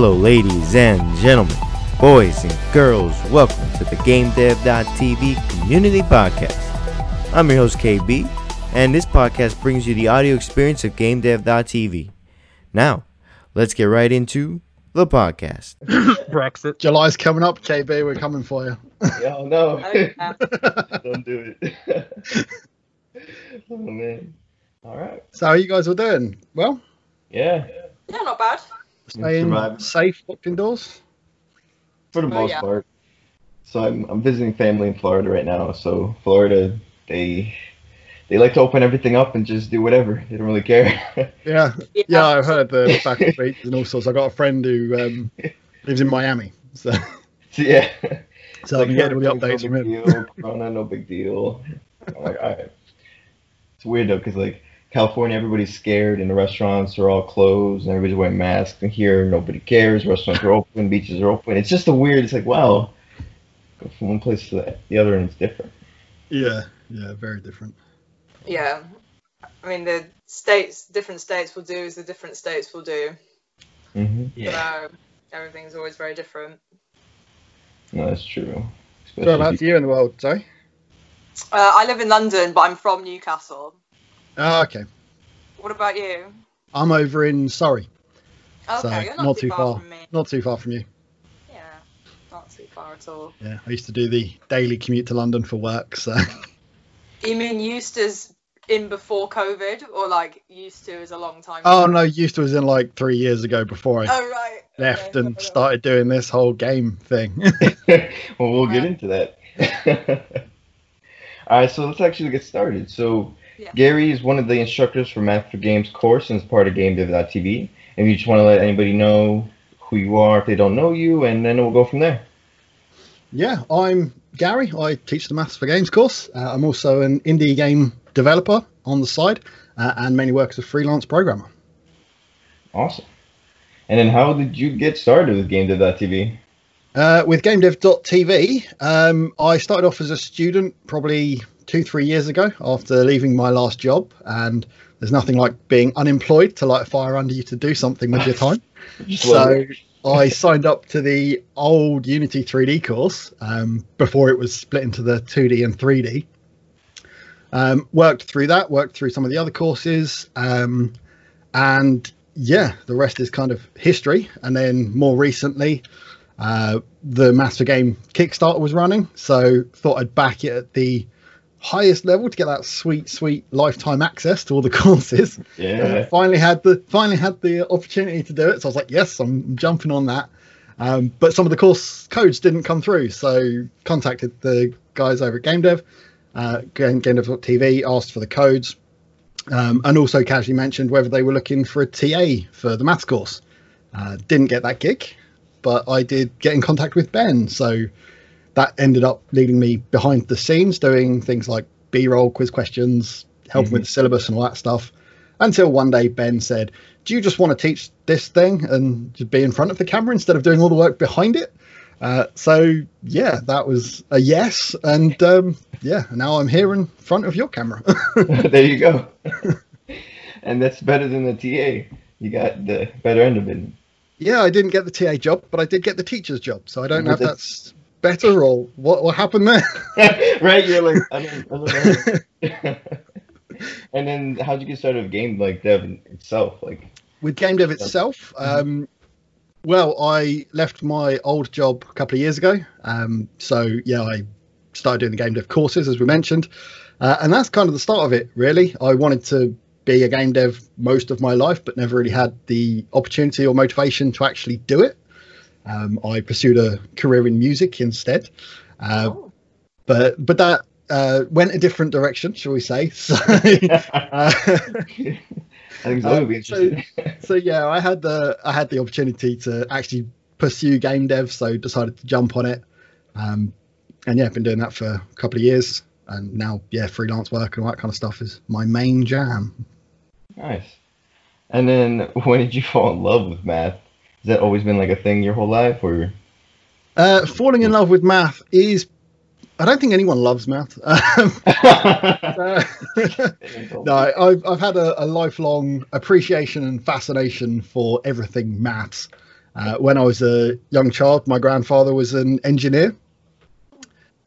Hello, ladies and gentlemen, boys and girls. Welcome to the GameDev.tv Community Podcast. I'm your host, KB, and this podcast brings you the audio experience of GameDev.tv. Now, let's get right into the podcast. Brexit. July's coming up, KB. We're coming for you. Oh no! Oh, yeah. Don't do it. oh man! All right. So, how you guys all doing? Well, Yeah. Yeah, not bad. Staying Surviving. safe, locked indoors. For the Oh, most yeah. part. So I'm I'm visiting family in Florida right now. So Florida, they they like to open everything up and just do whatever. They don't really care. Yeah, yeah. I've heard the back streets and all sorts. I got a friend who um, lives in Miami, so so, yeah. so I'm getting all the updates no from big him. deal. Corona, no big deal. I'm like, all right. It's weird though, because like California, everybody's scared, and the restaurants are all closed, and everybody's wearing masks. And here, nobody cares. Restaurants are open, beaches are open. It's just a weird. It's like, wow, go from one place to the- the other, and it's different. Yeah, yeah, very different. Yeah. I mean, the states, different states will do as the different states will do. hmm So everything's always very different. No, that's true. So, about you in the world, sorry. Uh, I live in London, but I'm from Newcastle. Oh, okay. What about you? I'm over in Surrey, Okay, so you're not, not too too far, far. from me. not too far from you. Yeah, not too far at all. Yeah, I used to do the daily commute to London for work, so You mean used as in before COVID, or like used to as a long time? Oh, ago? Oh no, used to was in like three years ago before I Oh right. left Okay, and fair started doing this whole game thing. well, we'll get into that. All right, so let's actually get started. So, Yeah. Gary is one of the instructors for Math for Games course and is part of GameDev.tv. And you just want to let anybody know who you are if they don't know you, and then we'll go from there. Yeah, I'm Gary. I teach the Maths for Games course. Uh, I'm also an indie game developer on the side uh, and mainly work as a freelance programmer. Awesome. And then, how did you get started with GameDev.tv? Uh, with GameDev.tv, um, I started off as a student probably two, three years ago after leaving my last job. And there's nothing like being unemployed to light a fire under you to do something with your time. So. I signed up to the old Unity 3D course um, before it was split into the 2D and 3D. Um, worked through that, worked through some of the other courses, um, and yeah, the rest is kind of history. And then more recently, uh, the Master Game Kickstarter was running, so thought I'd back it at the highest level to get that sweet, sweet lifetime access to all the courses. yeah. finally had the finally had the opportunity to do it. So I was like, yes, I'm jumping on that. Um, but some of the course codes didn't come through, so contacted the guys over at Game Dev, uh, Game, Game Dev.tv, asked for the codes, um, and also casually mentioned whether they were looking for a TA for the maths course. Uh, didn't get that gig, but I did get in contact with Ben, so that ended up leading me behind the scenes doing things like B-roll, quiz questions, helping with the syllabus and all that stuff. Until one day Ben said, "Do you just want to teach this thing and just be in front of the camera instead of doing all the work behind it?" Uh, so yeah, that was a yes, and um, yeah, now I'm here in front of your camera. there you go. and that's better than the TA. You got the better end of it. yeah, I didn't get the TA job, but I did get the teacher's job, so I don't know if But that's better or what what happened there. right? You're like, I don't, I don't know. and then, how'd you get started with game like dev itself? Like, with game dev itself um, well i left my old job a couple of years ago um, so yeah i started doing the game dev courses as we mentioned uh, and that's kind of the start of it really i wanted to be a game dev most of my life but never really had the opportunity or motivation to actually do it um, i pursued a career in music instead uh, Oh. but but that uh, went a different direction shall we say so uh, I think Zoe would be so- so yeah, I had the I had the opportunity to actually pursue game dev, so decided to jump on it. Um, and yeah, I've been doing that for a couple of years, and now yeah, freelance work and all that kind of stuff is my main jam. nice. And then, when did you fall in love with math? Has that always been like a thing your whole life, or? Uh, falling in love with math is. I don't think anyone loves math. Um, uh, no, I've I've had a, a lifelong appreciation and fascination for everything maths. Uh, when I was a young child, my grandfather was an engineer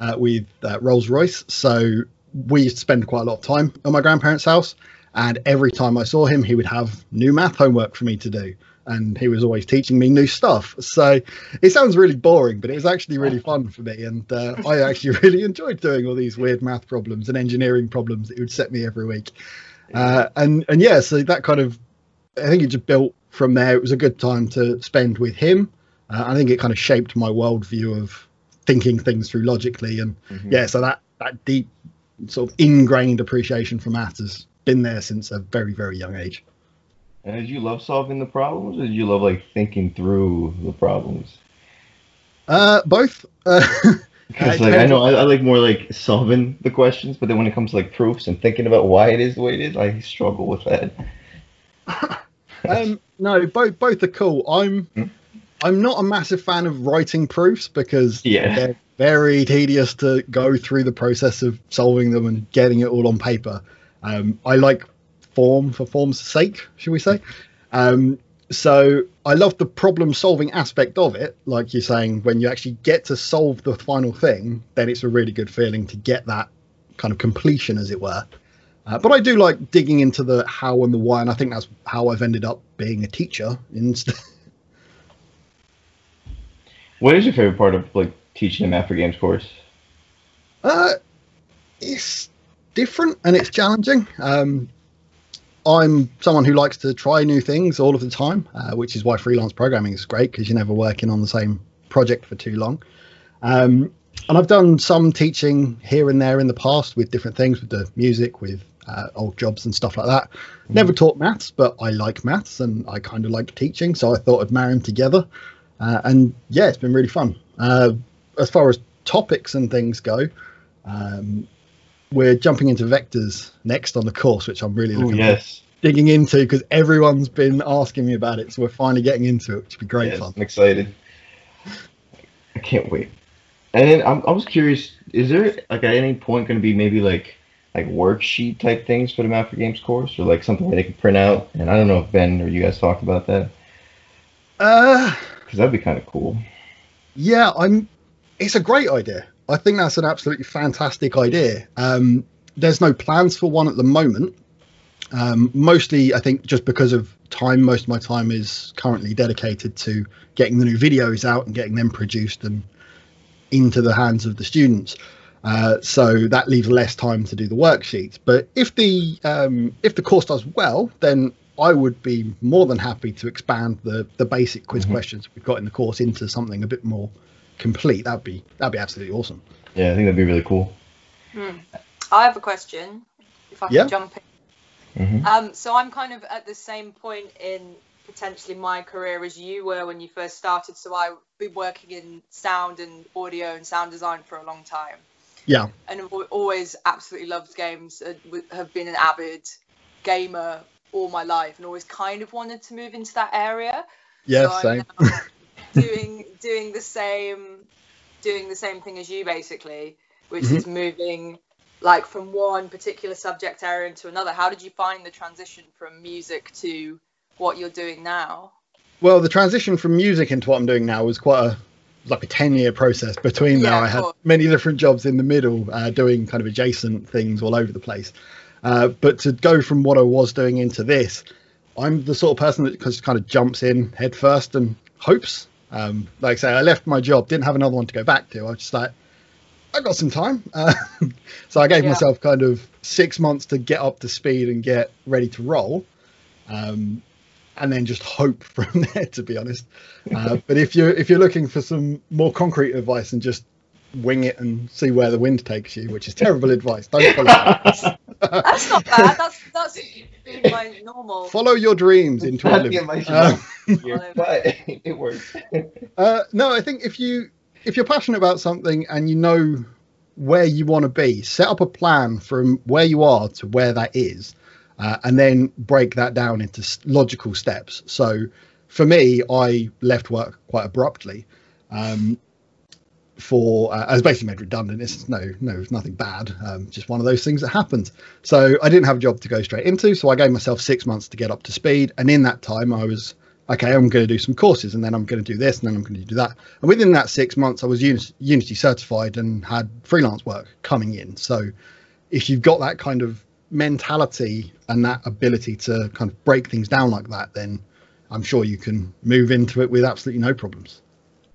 uh, with uh, Rolls Royce, so we used to spend quite a lot of time at my grandparents' house. And every time I saw him, he would have new math homework for me to do. And he was always teaching me new stuff. So it sounds really boring, but it was actually really fun for me. And uh, I actually really enjoyed doing all these weird math problems and engineering problems that he would set me every week. Uh, and and yeah, so that kind of, I think it just built from there. It was a good time to spend with him. Uh, I think it kind of shaped my worldview of thinking things through logically. And Mhm. yeah, so that that deep sort of ingrained appreciation for math has been there since a very very young age. And did you love solving the problems, or did you love like thinking through the problems? Uh, both. Uh, Because Uh, like I know I, I like more like solving the questions, but then when it comes to like proofs and thinking about why it is the way it is, I struggle with that. um, no, both both are cool. I'm Hmm? I'm not a massive fan of writing proofs because Yeah. they're very tedious to go through the process of solving them and getting it all on paper. Um, I like form for form's sake, should we say? Um, so I love the problem solving aspect of it. Like you're saying, when you actually get to solve the final thing, then it's a really good feeling to get that kind of completion, as it were. Uh, but I do like digging into the how and the why, and I think that's how I've ended up being a teacher. Instead, What is your favorite part of like teaching a math for games course? uh, it's different and it's challenging. Um, I'm someone who likes to try new things all of the time, uh, which is why freelance programming is great because you're never working on the same project for too long. Um, and I've done some teaching here and there in the past with different things, with the music, with uh, old jobs and stuff like that. Never taught maths, but I like maths and I kind of like teaching, so I thought I'd marry them together. Uh, and yeah, it's been really fun. Uh, as far as topics and things go, um, we're jumping into vectors next on the course, which I'm really looking yes, digging into because everyone's been asking me about it. So we're finally getting into it, which would be great yes, fun. I'm excited. I can't wait. And then I'm, I was curious, is there like at any point going to be maybe like like worksheet type things for the math for games course, or like something that they can print out? And I don't know if Ben or you guys talked about that Uh, because that'd be kind of cool. yeah, I'm. It's a great idea. I think that's an absolutely fantastic idea. Um, there's no plans for one at the moment. Um, mostly, I think, just because of time. Most of my time is currently dedicated to getting the new videos out and getting them produced and into the hands of the students. Uh, so that leaves less time to do the worksheets. But if the um, if the course does well, then I would be more than happy to expand the the basic quiz Mhm. questions we've got in the course into something a bit more complete. That'd be that'd be absolutely awesome. Yeah, I think that'd be really cool. Hmm. I have a question. If I can Yeah. jump in. hmm Um, so I'm kind of at the same point in potentially my career as you were when you first started. So I've been working in sound and audio and sound design for a long time, Yeah, and have always absolutely loved games. And have been an avid gamer all my life, and always kind of wanted to move into that area. yeah, so same. Now doing doing the same doing the same thing as you basically, which Mhm. is moving like from one particular subject area into another. How did you find the transition from music to what you're doing now? Well, the transition from music into what I'm doing now was quite a like a 10 year process between Yeah, there. I had many different jobs in the middle, uh, doing kind of adjacent things all over the place. Uh, but to go from what I was doing into this, I'm the sort of person that just kind of jumps in head first and hopes. Um, like I say, I left my job, didn't have another one to go back to. I was just like, I got some time. Uh, so I gave Yeah. myself kind of six months to get up to speed and get ready to roll. Um, and then just hope from there, to be honest. Uh, but if you're if you're looking for some more concrete advice and just wing it and see where the wind takes you, which is terrible advice, don't follow that. That's not bad. That's that's been my normal. follow your dreams into Not the oblivion. advice Uh, you want here, but it works. Uh, no, I think if you if you're passionate about something and you know where you want to be, set up a plan from where you are to where that is, uh, and then break that down into logical steps. So, for me, I left work quite abruptly. Um, for uh, I was basically made redundant. It's no, no, nothing bad. Um, just one of those things that happened. So I didn't have a job to go straight into. So I gave myself six months to get up to speed, and in that time, I was okay, I'm going to do some courses and then I'm going to do this and then I'm going to do that. And within that six months, I was Unity, Unity certified and had freelance work coming in. So if you've got that kind of mentality and that ability to kind of break things down like that, then I'm sure you can move into it with absolutely no problems.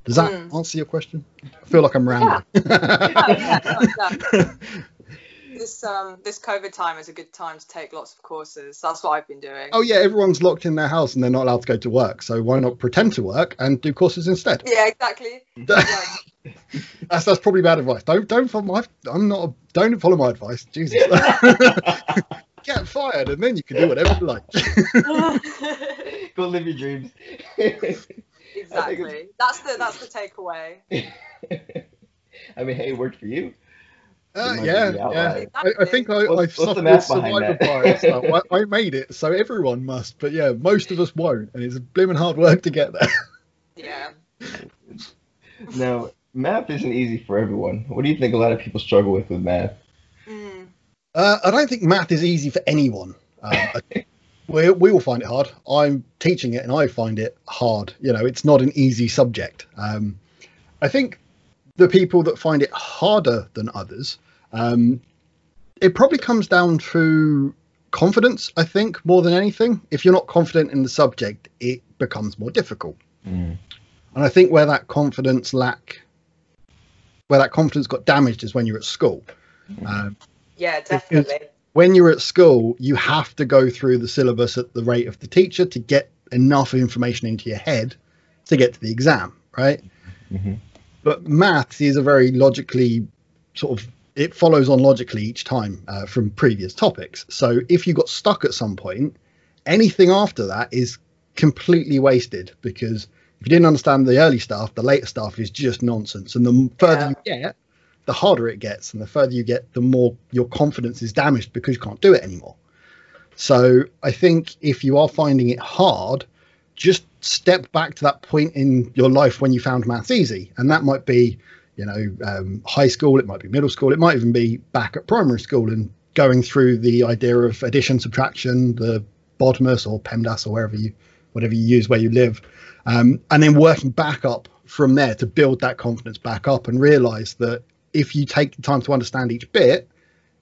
Does that Mm. answer your question? I feel like I'm rambling. Oh, yeah, no, no. this um this COVID time is a good time to take lots of courses. That's what I've been doing. oh yeah, everyone's locked in their house and they're not allowed to go to work. So why not pretend to work and do courses instead? Yeah, exactly. That's that's probably bad advice. Don't don't follow my. I'm not. A, don't follow my advice. Jesus. Get fired, and then you can do whatever you like. Go live your dreams. Exactly. That's the that's the takeaway. I mean, hey, it worked for you. Uh, yeah, yeah. outlier. I, I think I, I What's- what's suffered math survivor bias. I, I made it, so everyone must. But yeah, most of us won't, and it's blooming hard work to get there. Yeah. Now, math isn't easy for everyone. What do you think a lot of people struggle with with math? Mm. Uh, I don't think math is easy for anyone. Um, I- we, we all find it hard. I'm teaching it and I find it hard. You know, it's not an easy subject. Um, I think the people that find it harder than others, um, it probably comes down to confidence, I think, more than anything. If you're not confident in the subject, it becomes more difficult. Mm. And I think where that confidence lack, where that confidence got damaged is when you're at school. Um, Yeah, definitely. When you're at school, you have to go through the syllabus at the rate of the teacher to get enough information into your head to get to the exam, right? Mhm. But maths is a very logically sort of it follows on logically each time uh, from previous topics. So if you got stuck at some point, anything after that is completely wasted because if you didn't understand the early stuff, the later stuff is just nonsense. And the further you get, the harder it gets, and the further you get, the more your confidence is damaged because you can't do it anymore. So I think if you are finding it hard, just step back to that point in your life when you found maths easy, and that might be, you know, um, high school, it might be middle school, it might even be back at primary school and going through the idea of addition, subtraction, the BODMAS or PEMDAS or wherever you, whatever you use where you live, um, and then working back up from there to build that confidence back up and realize that if you take the time to understand each bit,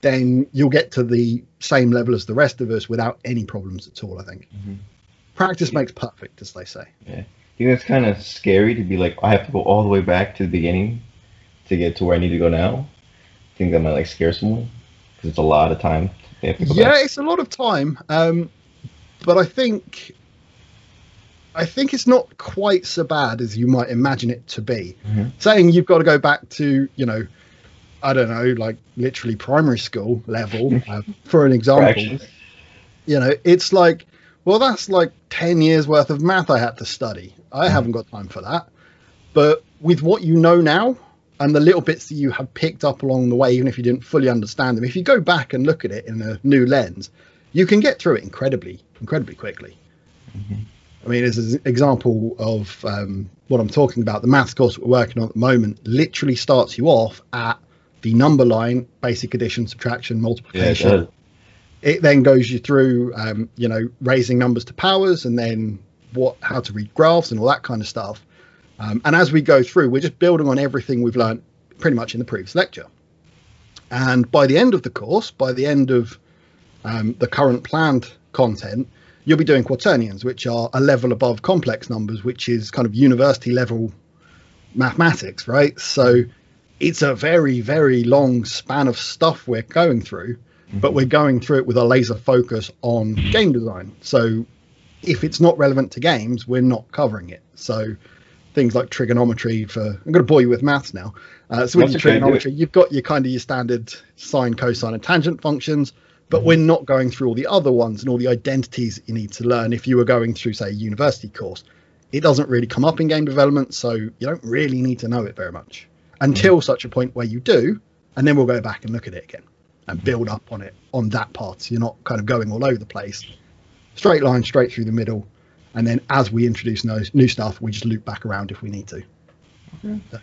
then you'll get to the same level as the rest of us without any problems at all. I think Mhm. practice makes perfect, as they say. Yeah. You think it's kind of scary to be like, I have to go all the way back to the beginning to get to where I need to go now? I think that might like scare someone because it's a lot of time. They have to go Yeah, back. it's a lot of time, um, but I think I think it's not quite so bad as you might imagine it to be. Mhm. Saying you've got to go back to, you know, I don't know, like literally primary school level, uh, for an example. You know it's like well that's like 10 years worth of math i had to study. I haven't got time for that. But with what you know now and the little bits that you have picked up along the way even if you didn't fully understand them if you go back and look at it in a new lens you can get through it incredibly incredibly quickly i mean as an example of um, what i'm talking about the maths course we're working on at the moment literally starts you off at the number line basic addition subtraction Yeah, it multiplication it then goes you through um, you know raising numbers to powers and then what how to read graphs and all that kind of stuff. Um, and as we go through we're just building on everything we've learned pretty much in the previous lecture. And by the end of the course by the end of um, the current planned content you'll be doing quaternions which are a level above complex numbers which is kind of university level mathematics right so it's a very very long span of stuff we're going through but we're going through it with a laser focus on game design. So if it's not relevant to games, we're not covering it. So things like trigonometry for I'm going to bore you with maths now. Uh, so with your okay, do it. trigonometry, you've got your kind of your standard sine, cosine, and tangent functions, but mm-hmm. we're not going through all the other ones and all the identities that you need to learn if you were going through, say, a university course. It doesn't really come up in game development, so you don't really need to know it very much until mm-hmm. such a point where you do, and then we'll go back and look at it again and mm-hmm. build up on it on that part. So you're not kind of going all over the place. Straight line, straight through the middle, and then as we introduce no, new stuff, we just loop back around if we need to.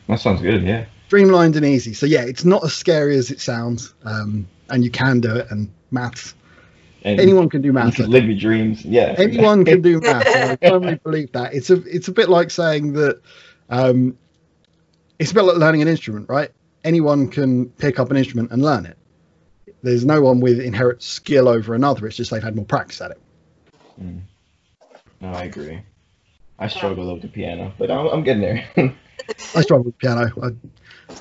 That sounds good. Yeah. Streamlined and easy. So yeah, it's not as scary as it sounds, um, and you can do it. And maths, And anyone can do you math. can live your dreams. Yeah. anyone can do math. and I firmly believe that. It's a it's a bit like saying that um, it's a bit like learning an instrument, right? Anyone can pick up an instrument and learn it. There's no one with inherent skill over another. It's just they've had more practice at it. No, I agree. I struggle with the piano, but I'm, I'm getting there. I struggle with piano. I,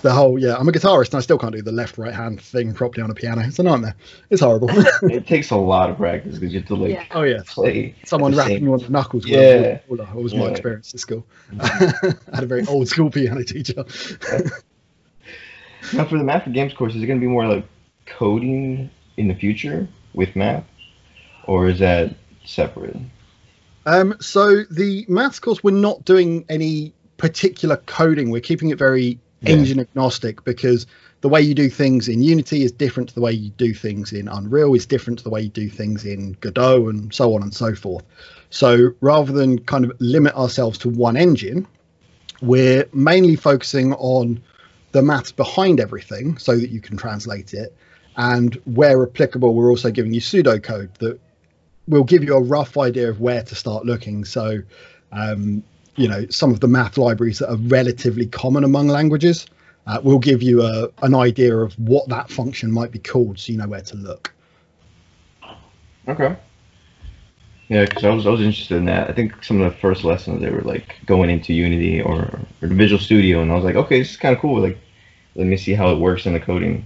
the whole yeah, I'm a guitarist and I still can't do the left right hand thing properly on a piano. It's a nightmare. It's horrible. it takes a lot of practice because you have to like Yeah. oh yeah, play. someone at rapping same- you on the knuckles. with Yeah. a ruler was my experience at school. I had a very old school piano teacher. Now for the math for games course, is it going to be more like coding in the future with math, or is that separate? Um, so the maths course, we're not doing any particular coding. We're keeping it very Yeah. engine agnostic because the way you do things in Unity is different to the way you do things in Unreal, is different to the way you do things in Godot, and so on and so forth. So rather than kind of limit ourselves to one engine, we're mainly focusing on the maths behind everything so that you can translate it. And where applicable, we're also giving you pseudocode that will give you a rough idea of where to start looking. So, um, you know, some of the math libraries that are relatively common among languages uh, will give you a, an idea of what that function might be called so you know where to look. Okay. Yeah, because I was I was interested in that. I think some of the first lessons they were like going into Unity or, or Visual Studio, and I was like, okay, this is kind of cool. Like, let me see how it works in the coding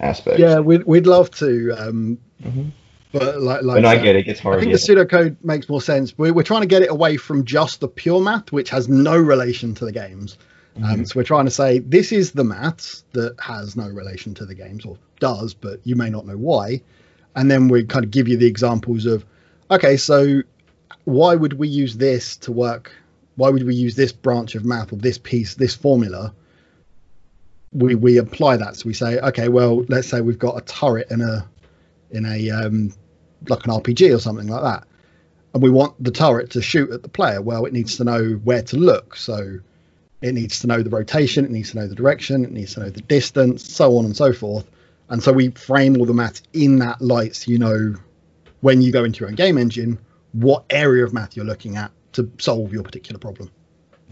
aspect. Yeah, we'd, we'd love to. Um, Mhm. But like, like But I get it. It gets hard. I think yeah. the pseudocode makes more sense. We're, we're trying to get it away from just the pure math, which has no relation to the games. Um, Mm-hmm. so we're trying to say this is the maths that has no relation to the games, or does, but you may not know why. And then we kind of give you the examples of, okay, so why would we use this to work? Why would we use this branch of math or this piece, this formula? We we apply that. So we say, okay, well, let's say we've got a turret in a in a um, like an RPG or something like that, and we want the turret to shoot at the player. Well, it needs to know where to look. So it needs to know the rotation, it needs to know the direction, it needs to know the distance, so on and so forth. And so we frame all the maths in that light, so you know when you go into your own game engine what area of math you're looking at to solve your particular problem.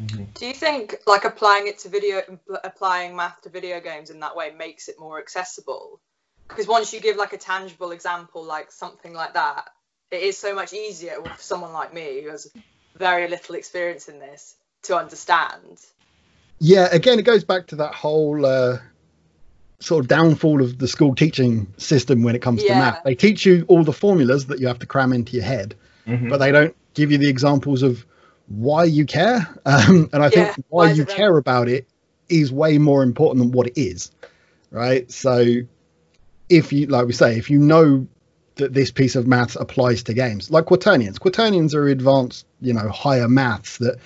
Mm-hmm. Do you think like applying it to video, applying math to video games in that way makes it more accessible? Because once you give like a tangible example, like something like that, it is so much easier for someone like me who has very little experience in this to understand. Yeah, again, it goes back to that whole uh, sort of downfall of the school teaching system when it comes to math. They teach you all the formulas that you have to cram into your head, Mhm. but they don't give you the examples of why you care. Um, and I Yeah, think why why you care about it is way more important than what it is, right? So if you, like we say, if you know that this piece of maths applies to games, like quaternions, quaternions are advanced, you know, higher maths that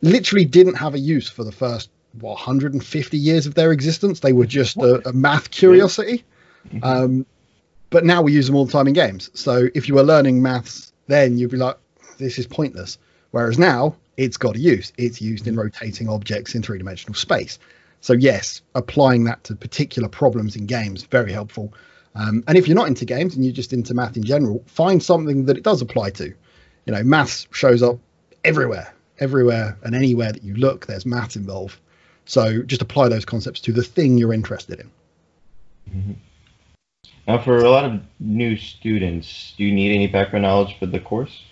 literally didn't have a use for the first what 150 years of their existence. They were just a, a math curiosity. Um, but now we use them all the time in games. So if you were learning maths then, you'd be like, this is pointless. Whereas now it's got a use. It's used in rotating objects in three dimensional space. So yes, applying that to particular problems in games very helpful. Um, and if you're not into games and you're just into math in general, find something that it does apply to. You know, maths shows up everywhere, everywhere and anywhere that you look. There's maths involved. So just apply those concepts to the thing you're interested in. Now, for a lot of new students, do you need any background knowledge for the course?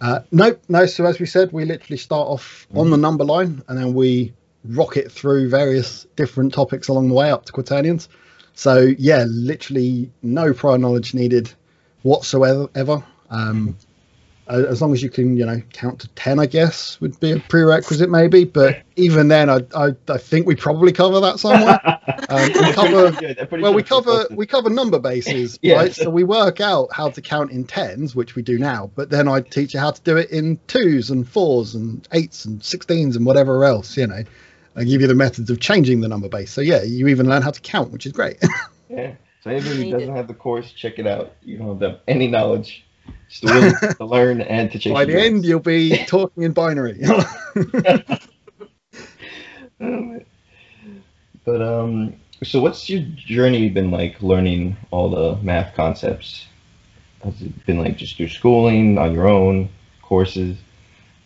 Uh, no, no. So as we said, we literally start off on the number line and then we rocket through various different topics along the way up to quaternions. So yeah, literally no prior knowledge needed whatsoever. Ever. Um, as long as you can, you know, count to ten, I guess would be a prerequisite, maybe. But even then, I, I, I think we probably cover that somewhere. Um, we cover well, we cover we cover number bases, right? So we work out how to count in tens, which we do now. But then I teach you how to do it in twos and fours and eights and sixteens and whatever else, you know. I give you the methods of changing the number base. So yeah, you even learn how to count, which is great. Yeah. So anybody who doesn't have the course, check it out. You don't have any knowledge. Just the will to learn and to change. By the end, you'll be talking in binary. But um, so what's your journey been like learning all the math concepts? has it been like just through schooling, on your own, courses?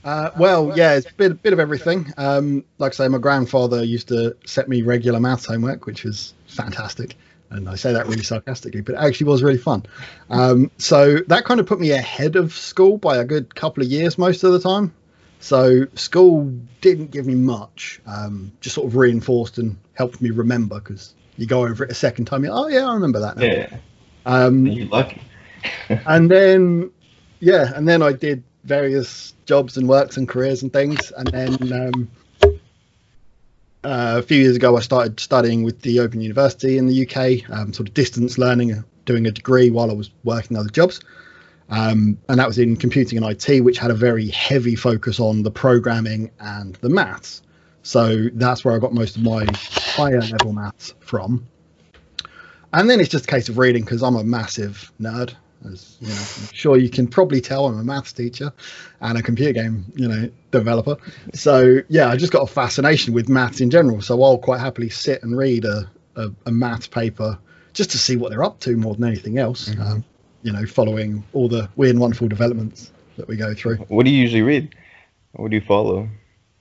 Uh, well, yeah, it's a bit, bit of everything. Um, like I say, my grandfather used to set me regular maths homework, which was fantastic. And I say that really sarcastically, but it actually was really fun. Um, so that kind of put me ahead of school by a good couple of years most of the time. So school didn't give me much, um, just sort of reinforced and helped me remember because you go over it a second time, you're, oh, yeah, I remember that now. Yeah, Um, you're lucky. and then yeah and then i did various jobs and works and careers and things. And then um, uh, a few years ago i started studying with the open university in the uk um, sort of distance learning doing a degree while i was working other jobs. Um, and that was in computing and it which had a very heavy focus on the programming and the maths. So that's where i got most of my higher level maths from. And then it's just a case of reading because I'm a massive nerd. As you know, I'm sure you can probably tell, I'm a maths teacher and a computer game, you know, developer. So yeah, I just got a fascination with maths in general. So I'll quite happily sit and read a a, a maths paper just to see what they're up to more than anything else. Mhm. Um, you know, following all the weird and wonderful developments that we go through. What do you usually read? What do you follow?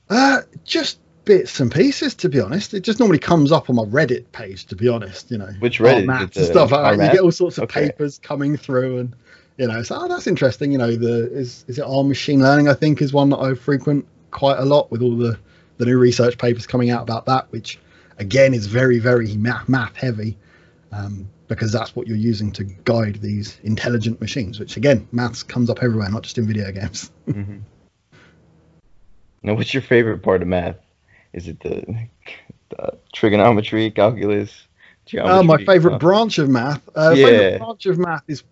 Uh, just bits and pieces, to be honest. It just normally comes up on my Reddit page, to be honest. You know, Which Reddit? Maths and stuff like that. You get all sorts of Okay. papers coming through, and you know, so oh, that's interesting. You know, the is is it R machine learning? I think is one that I frequent quite a lot with all the the new research papers coming out about that, which again is very very math math heavy. Um, because that's what you're using to guide these intelligent machines, which again, maths comes up everywhere, not just in video games. hmm Now, what's your favorite part of math? Is it the, the trigonometry, calculus, geometry? Uh, my favorite branch of math. Uh, Yeah. Favorite branch of math is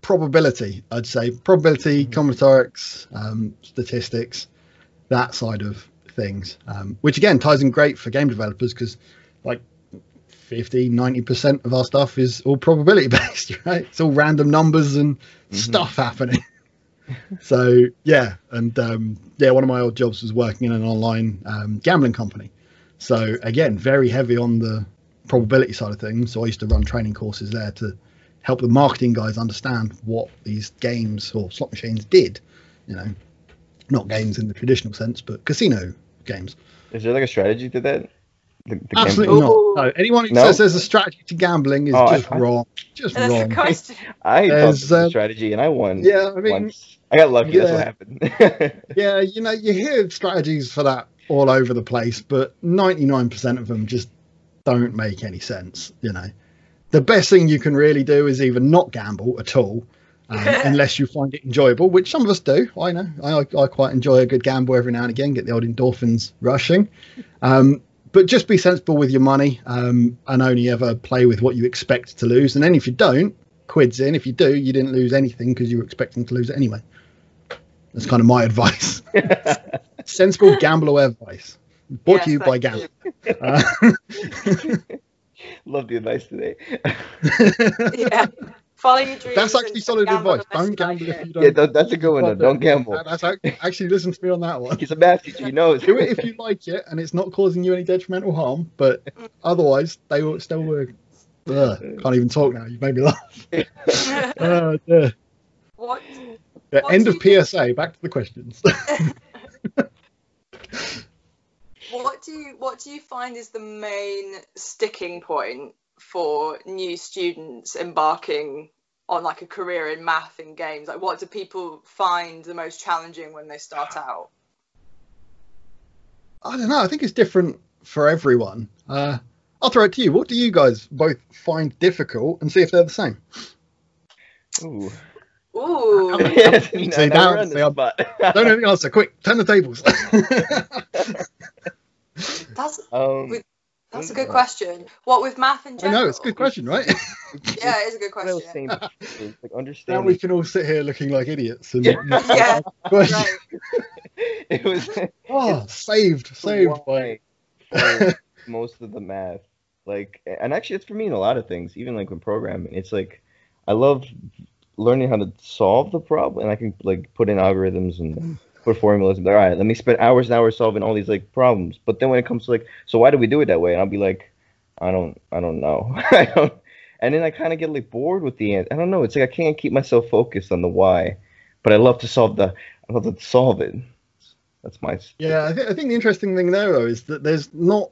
probability. I'd say probability, combinatorics, um, statistics, that side of things. Um, which again ties in great for game developers because, like, 50, 90 percent of our stuff is all probability based, right? It's all random numbers and Mhm. stuff happening. So yeah, and um, yeah, one of my old jobs was working in an online um, gambling company. So again, very heavy on the probability side of things. So I used to run training courses there to help the marketing guys understand what these games or slot machines did. You know, not games in the traditional sense, but casino games. Is there like a strategy to that? The, the Absolutely gambling? Not. No, anyone who No? says there's a strategy to gambling is Oh, just I- wrong. Just That's the wrong. question. I thought There's, was a um, strategy and I won. Yeah, I mean, once. I got lucky. That's yeah. what happened. yeah, you know, you hear strategies for that all over the place, but 99% of them just don't make any sense. You know, the best thing you can really do is either not gamble at all, um, unless you find it enjoyable, which some of us do. I know, I, I quite enjoy a good gamble every now and again, get the old endorphins rushing. Um, but just be sensible with your money um, and only ever play with what you expect to lose. And then if you don't, quids in. If you do, you didn't lose anything because you were expecting to lose it anyway. That's kind of my advice. Sensible gambler advice. Brought Yes, to you by thank Gamble. you. Uh, Love the advice today. Yeah. Follow your dreams. that's actually solid gamble advice. Don't gamble if you don't. yeah, that, that's a good one. Though. Don't gamble. That's ac- actually listen to me on that one. He's a math teacher. He knows. Do it if you like it and it's not causing you any detrimental harm, but otherwise they will still work. Ugh, can't even talk now. You've made me laugh. Uh, yeah. What? Yeah, end of you PSA. Back to the questions. What do you what do you find is the main sticking point for new students embarking on like a career in math and games? Like what do people find the most challenging when they start out? I don't know. I think it's different for everyone. Uh, I'll throw it to you. What do you guys both find difficult, and see if they're the same? Ooh. Ooh. Yes, See, now now- we're on the I'm- spot. Don't know the answer. Quick, turn the tables. That's Um, With- that's a good question. What with math in I general? know it's a good question, right? Yeah, it is a good one of those question. things, is, like now we can all sit here looking like idiots. And, Yeah, Question. right. it was Oh, saved, saved by. most of the math. Like, and actually, it's for me in a lot of things, even like with programming. It's like I love learning how to solve the problem, and I can like put in algorithms and put formulas. And be like, all right, let me spend hours and hours solving all these like problems. But then when it comes to like, so why do we do it that way? And I'll be like, I don't, I don't know. I don't. and then I kind of get like bored with the answer. I don't know. It's like I can't keep myself focused on the why, but I love to solve the. I love to solve it. That's my. Yeah, I, th- I think the interesting thing there though is that there's not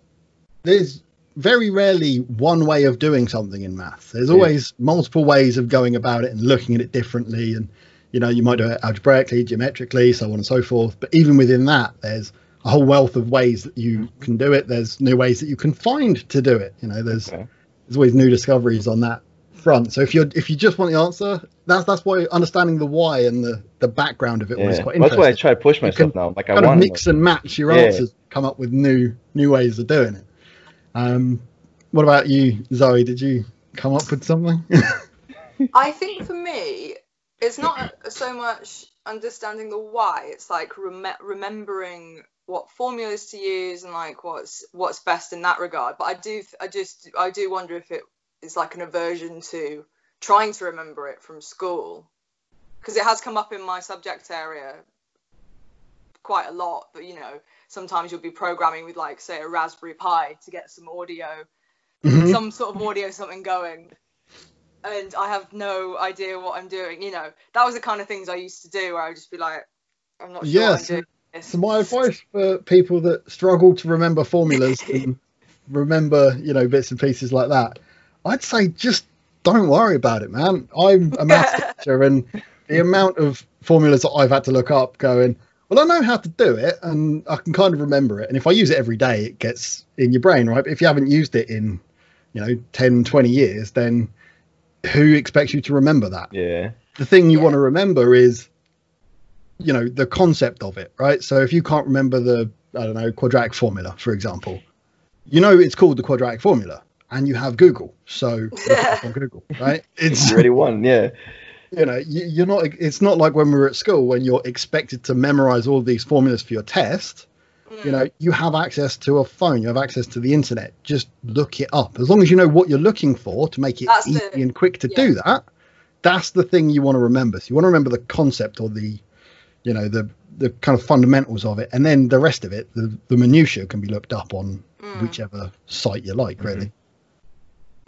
there's very rarely one way of doing something in maths. There's Yeah. always multiple ways of going about it and looking at it differently. And you know, you might do it algebraically, geometrically, so on and so forth. But even within that, there's a whole wealth of ways that you can do it. There's new ways that you can find to do it. You know, there's Okay. there's always new discoveries on that front. So if you're if you just want the answer, that's that's why understanding the why and the the background of it was Yeah. quite That's why I try to push myself now. Like I want mix and match your Yeah. answers, come up with new new ways of doing it. Um, what about you, Zoe? Did you come up with something? I think for me, it's not so much understanding the why. It's like rem- remembering what formulas to use and like what's what's best in that regard. But I do, I just, I do wonder if it is like an aversion to trying to remember it from school, because it has come up in my subject area quite a lot. But you know, sometimes you'll be programming with like say a Raspberry Pi to get some audio Mhm. some sort of audio something going and I have no idea what I'm doing. You know, that was the kind of things I used to do where I would just be like, I'm not sure Yes. I'm. So my advice for people that struggle to remember formulas and remember, you know, bits and pieces like that, I'd say just don't worry about it, man. I'm a math teacher, and the amount of formulas that I've had to look up, going, well, I know how to do it, and I can kind of remember it. And if I use it every day, it gets in your brain, right? But if you haven't used it in, you know, 10, 20 years, then who expects you to remember that? Yeah. the thing you Yeah. want to remember is you know the concept of it right so if you can't remember the i don't know quadratic formula for example you know it's called the quadratic formula and you have google so look it up on google right it's You already won. Yeah. You know you, you're not it's not like when we were at school when you're expected to memorize all these formulas for your test Mm. you know you have access to a phone you have access to the internet just look it up as long as you know what you're looking for to make it That's easy the- and quick to yeah. do that that's the thing you want to remember so you want to remember the concept or the you know the the kind of fundamentals of it and then the rest of it the, the minutia can be looked up on Mm, whichever site you like really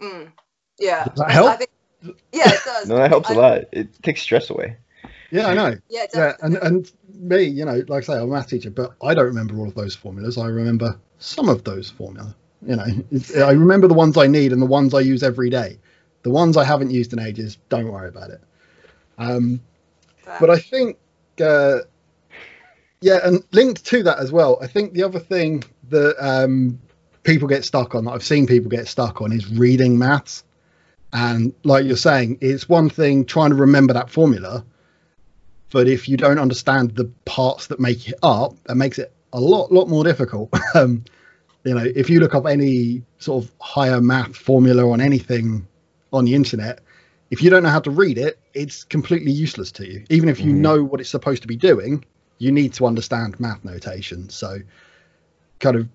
mm. Yeah. Does that help? I think, yeah, it does. No, that helps a I- lot. It takes stress away. yeah i know Yeah, yeah and and me you know like i say i'm a math teacher but i don't remember all of those formulas i remember some of those formulas you know it's, i remember the ones i need and the ones i use every day the ones i haven't used in ages don't worry about it um Fair. but i think uh yeah and linked to that as well i think the other thing that um people get stuck on that i've seen people get stuck on is reading maths and like you're saying it's one thing trying to remember that formula but if you don't understand the parts that make it up that makes it a lot lot more difficult. Um you know if you look up any sort of higher math formula on anything on the internet if you don't know how to read it it's completely useless to you. Even if you Mhm. know what it's supposed to be doing you need to understand math notation so kind of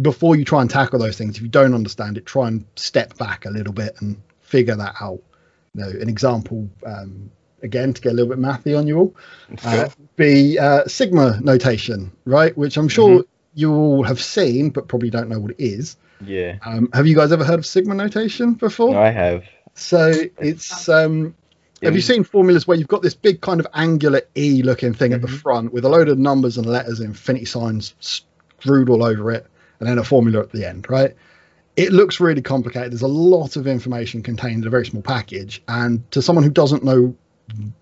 before you try and tackle those things if you don't understand it try and step back a little bit and figure that out you know an example um, again to get a little bit mathy on you all uh, be uh, sigma notation right which i'm sure you all have seen but probably don't know what it is yeah. um, have you guys ever heard of sigma notation before No, I have. so it's um have you seen formulas where you've got this big kind of angular E looking thing at the Mhm. front with a load of numbers and letters and infinity signs screwed all over it and then a formula at the end, right? It looks really complicated. There's a lot of information contained in a very small package. And to someone who doesn't know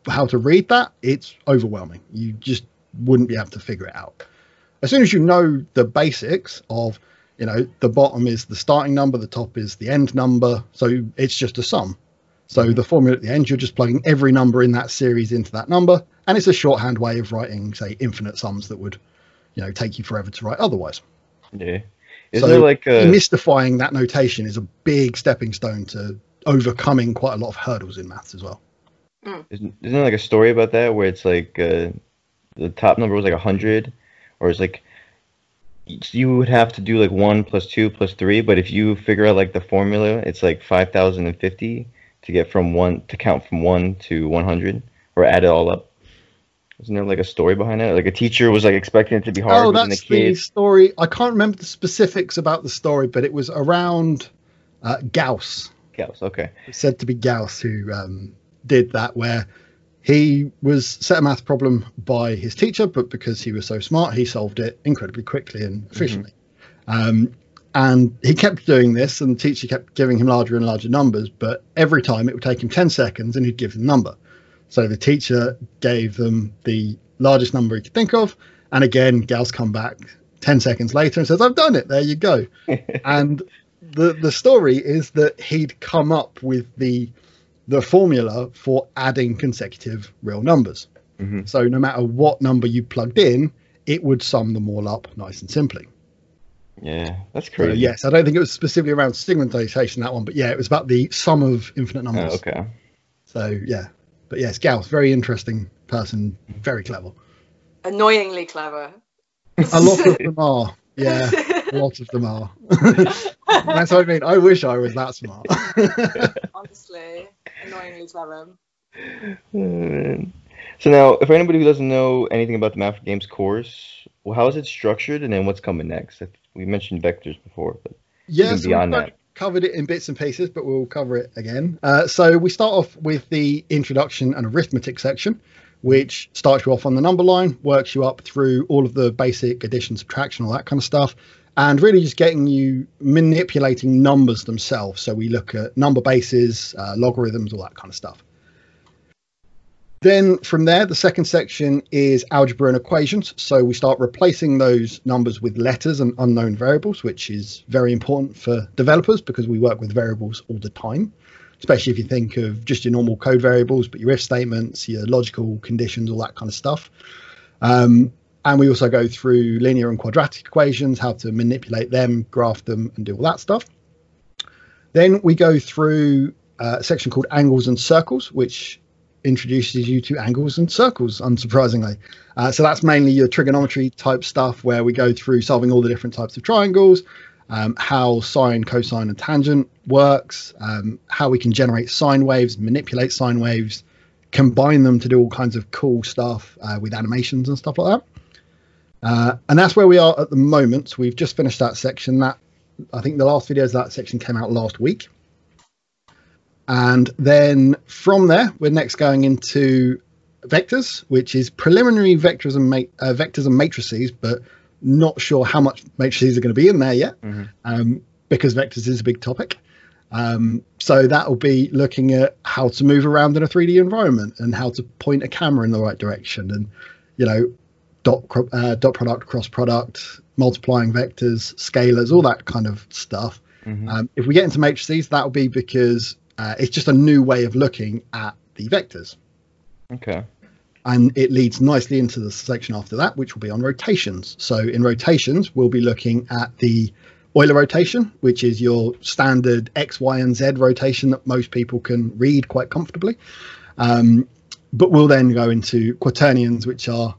how to read that, it's overwhelming. You just wouldn't be able to figure it out. As soon as you know the basics of, you know, the bottom is the starting number, the top is the end number. So it's just a sum. So the formula at the end, you're just plugging every number in that series into that number, and it's a shorthand way of writing, say, infinite sums that would, you know, take you forever to write otherwise. Yeah. Is So, there like a Demystifying that notation is a big stepping stone to overcoming quite a lot of hurdles in maths as well. isn't, isn't there like a story about that where it's like uh, the top number was like a hundred, or it's like you would have to do like one plus two plus three, but if you figure out like the formula, it's like five thousand and fifty to get from one to count from one to one hundred or add it all up. Isn't there like a story behind it? Like a teacher was like expecting it to be hard, oh, the that's the kid. story. I can't remember the specifics about the story, but it was around uh, Gauss. Gauss. Okay. It's said to be Gauss who um, did that, where he was set a math problem by his teacher, but because he was so smart, he solved it incredibly quickly and efficiently. Um, and he kept doing this, and the teacher kept giving him larger and larger numbers, but every time it would take him 10 seconds and he'd give the number. So the teacher gave them the largest number he could think of, and again, Gauss come back 10 seconds later and says, I've done it, there you go. and the, the story is that he'd come up with the the formula for adding consecutive real numbers. Mhm. So no matter what number you plugged in, it would sum them all up nice and simply. Yeah, that's So crazy. yes, I don't think it was specifically around sigma notation that one, but yeah, it was about the sum of infinite Oh, numbers. okay. So yeah, but yes, Gauss, very interesting person, very clever. Annoyingly clever. A lot of them are. Yeah, a lot of them are. That's what I mean. I wish I was that smart. Honestly, annoyingly clever. Oh. So now, if anybody who doesn't know anything about the Math for Games course, well, how is it structured, and then what's coming next? We mentioned vectors before, but Yeah, so beyond that. Covered it in bits and pieces, but we'll cover it again. Uh, so we start off with the introduction and arithmetic section, which starts you off on the number line, works you up through all of the basic addition, subtraction, all that kind of stuff, and really just getting you manipulating numbers themselves. So we look at number bases, uh, logarithms, all that kind of stuff. Then from there, the second section is algebra and equations. So we start replacing those numbers with letters and unknown variables, which is very important for developers because we work with variables all the time, especially if you think of just your normal code variables, but your if statements, your logical conditions, all that kind of stuff. Um, and we also go through linear and quadratic equations, how to manipulate them, graph them, and do all that stuff. Then we go through uh, a section called angles and circles, which introduces you to angles and circles, unsurprisingly. Uh, so that's mainly your trigonometry type stuff where we go through solving all the different types of triangles, um, how sine, cosine, and tangent works, um, how we can generate sine waves, manipulate sine waves, combine them to do all kinds of cool stuff uh, with animations and stuff like that. Uh, and that's where we are at the moment. We've just finished that section. That I think the last videos of that section came out last week. And then from there, we're next going into vectors, which is preliminary vectors and uh, vectors and matrices, but not sure how much matrices are going to be in there yet, Mhm. um, because vectors is a big topic. Um, so that will be looking at how to move around in a 3D environment and how to point a camera in the right direction, and you know, dot uh, dot product, cross product, multiplying vectors, scalars, all that kind of stuff. Mhm. Um, if we get into matrices, that will be because uh, it's just a new way of looking at the vectors. okay. And it leads nicely into the section after that, which will be on rotations. So in rotations, we'll be looking at the Euler rotation, which is your standard X, Y, and Z rotation that most people can read quite comfortably. Um, but we'll then go into quaternions, which are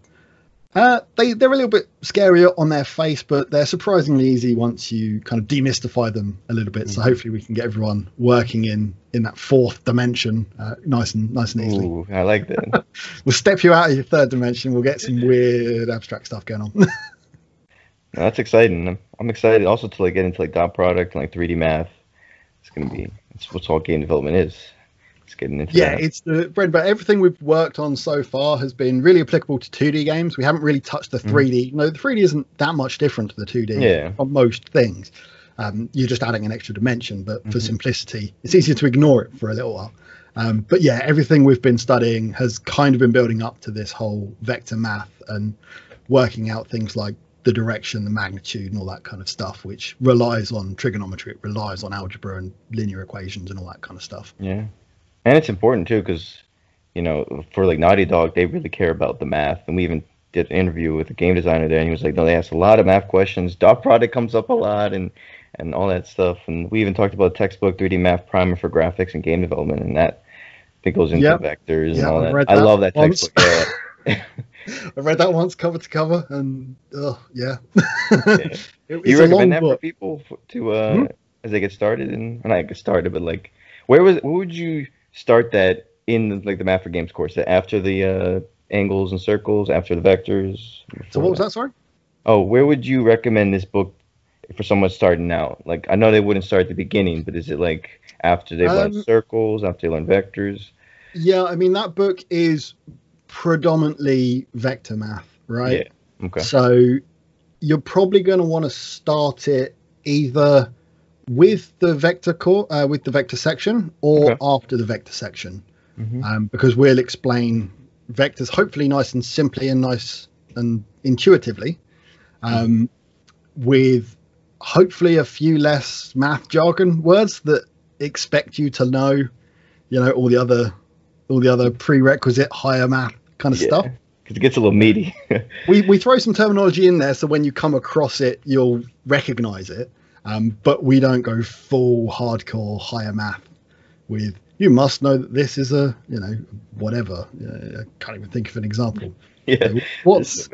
uh, they they're a little bit scarier on their face, but they're surprisingly easy once you kind of demystify them a little bit. So Mhm. hopefully we can get everyone working in in that fourth dimension, uh, nice and nice and easily. Ooh, I like that. We'll step you out of your third dimension. We'll get some weird abstract stuff going on. No, that's exciting. I'm, I'm excited also to like get into like dot product and like 3D math. It's gonna be it's what's all game development is. It's getting into yeah, that. it's the bread, but everything we've worked on so far has been really applicable to 2D games. We haven't really touched the 3D. No, the 3D isn't that much different to the 2D Yeah. on most things. Um, you're just adding an extra dimension, but for Mhm. simplicity, it's easier to ignore it for a little while. Um, but yeah, everything we've been studying has kind of been building up to this whole vector math and working out things like the direction, the magnitude, and all that kind of stuff, which relies on trigonometry, it relies on algebra and linear equations and all that kind of stuff. Yeah, and it's important too because you know for like Naughty Dog, they really care about the math, and we even did an interview with a game designer there, and he was like, no, they ask a lot of math questions. Dot product comes up a lot, and and all that stuff, and we even talked about textbook 3D math primer for graphics and game development, and that that goes into Yep. vectors Yeah, and all I've that. I love that once. textbook. Yeah. I read that once cover to cover, and oh yeah, It- Do it's you recommend that for people to uh, Hmm? as they get started and not get started, but like where was where would you start that in like the math for games course? After the uh, angles and circles, after the vectors. So what was that? Sorry. Oh, where would you recommend this book for someone starting out? Like I know they wouldn't start at the beginning, but is it like after they've learned Um, circles, after they learn vectors? Yeah, I mean that book is predominantly vector math, right? Yeah. Okay. So you're probably going to want to start it either with the vector core, uh, with the vector section, or Okay. after the vector section, Mhm. um, because we'll explain vectors hopefully nice and simply and nice and intuitively, um, with hopefully a few less math jargon words that expect you to know, you know, all the other, all the other prerequisite higher math kind of Yeah. stuff Because it gets a little meaty. we we throw some terminology in there so when you come across it you'll recognize it um, but we don't go full hardcore higher math with you must know that this is a you know whatever. Uh, i can't even think of an example. Yeah. what's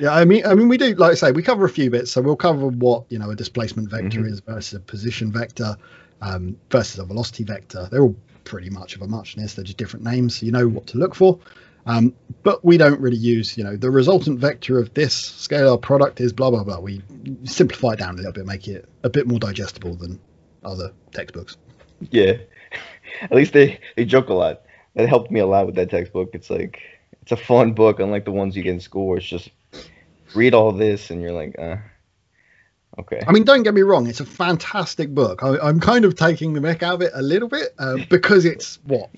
yeah i mean i mean we do like i say we cover a few bits. So we'll cover what you know a displacement vector Mhm. is versus a position vector um, versus a velocity vector. They're all pretty much of a muchness. They're just different names so you know what to look for um, but we don't really use you know the resultant vector of this scalar product is blah blah blah we simplify it down a little bit make it a bit more digestible than other textbooks Yeah. At least they, they joke a lot. That helped me a lot with that textbook. It's like it's a fun book, unlike the ones you get in school where it's just read all this and you're like, uh okay. I mean, don't get me wrong; it's a fantastic book. I, I'm kind of taking the mick out of it a little bit uh, because it's what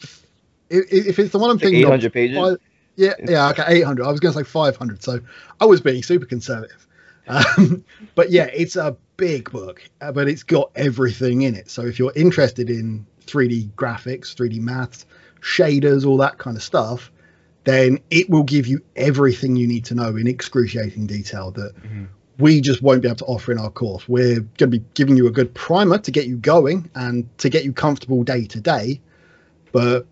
if, if it's the one I'm It's like thinking of. 800 pages. I- yeah, yeah, okay, 800. I was going to say 500, so I was being super conservative. Um, but yeah, it's a big book, uh, but it's got everything in it. So if you're interested in 3D graphics, 3D maths, shaders, all that kind of stuff, then it will give you everything you need to know in excruciating detail that Mhm. we just won't be able to offer in our course. We're going to be giving you a good primer to get you going and to get you comfortable day to day, but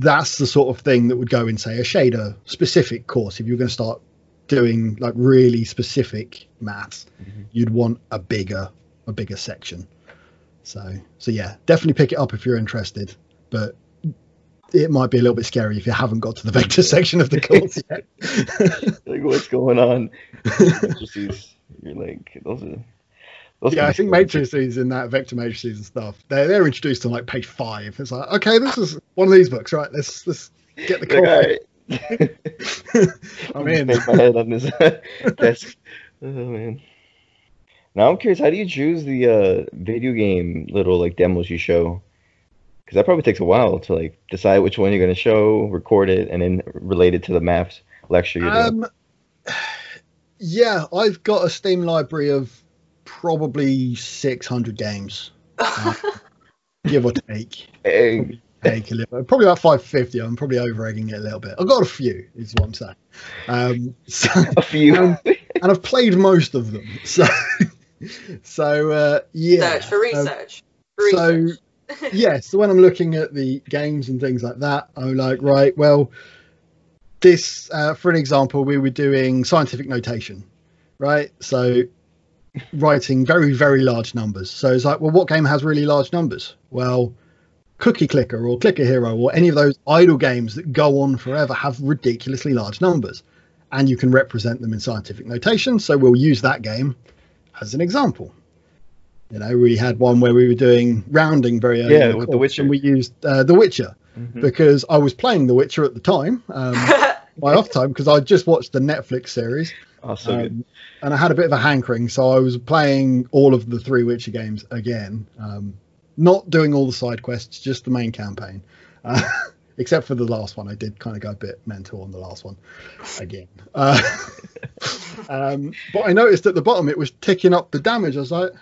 that's the sort of thing that would go in, say, a shader specific course. If you're going to start doing like really specific maths, Mhm. you'd want a bigger, a bigger section. So, so yeah, definitely pick it up if you're interested, but it might be a little bit scary if you haven't got to the vector section of the course yet. like what's going on? Matrices, you're like those are. Yeah, I think matrices in that vector matrices and stuff, they're they're introduced on like page five. It's like, okay, this is one of these books, right? Let's let's get the all right. I'm in. My head on this desk. Oh man. Now I'm curious, how do you choose the uh, video game little like demos you show? Because that probably takes a while to like decide which one you're gonna show, record it, and then relate it to the maths lecture you're doing. Um, yeah, I've got a Steam library of probably 600 games, give or take. Hey, Take a little, probably about 550. I'm probably over egging it a little bit. I've got a few, is what I'm saying. Um, so, a few. Um, and I've played most of them. So, so uh, yeah. Search for Um, research. For so research. yeah, so when I'm looking at the games and things like that, I'm like, right, well, this, uh, for an example, we were doing scientific notation, right? So writing very, very large numbers. So it's like, well, what game has really large numbers? Well, Cookie Clicker or Clicker Hero or any of those idle games that go on forever have ridiculously large numbers. And you can represent them in scientific notation. So we'll use that game as an example. You know, we had one where we were doing rounding very early. Yeah, with The Witcher. And we used uh, The Witcher Mhm. because I was playing The Witcher at the time, um, my off time, because I just watched the Netflix series. Oh, so. Um, and I had a bit of a hankering, so I was playing all of the three Witcher games again. Um, not doing all the side quests, just the main campaign. Uh, except for the last one, I did kind of go a bit mental on the last one again. Uh, um, but I noticed at the bottom it was ticking up the damage. I was like,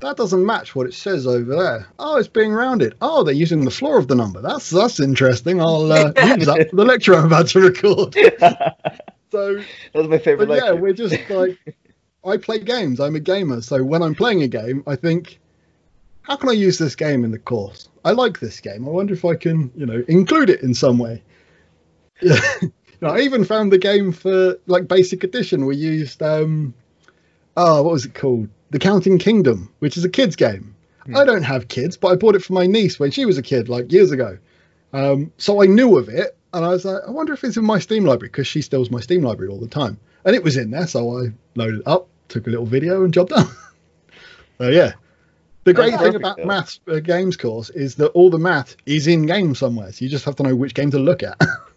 that doesn't match what it says over there. Oh, it's being rounded. Oh, they're using the floor of the number. That's that's interesting. I'll uh, use that for the lecture I'm about to record. So that was my favorite but yeah, we're just like I play games. I'm a gamer, so when I'm playing a game, I think, how can I use this game in the course? I like this game. I wonder if I can, you know, include it in some way. Yeah. You know, I even found the game for like Basic Edition. We used um, oh, what was it called? The Counting Kingdom, which is a kids game. Hmm. I don't have kids, but I bought it for my niece when she was a kid, like years ago. Um, so I knew of it, and I was like, I wonder if it's in my Steam library because she steals my Steam library all the time, and it was in there. So I loaded it up, took a little video, and job done. So yeah, the great That's thing about though. maths uh, games course is that all the math is in game somewhere. So you just have to know which game to look at.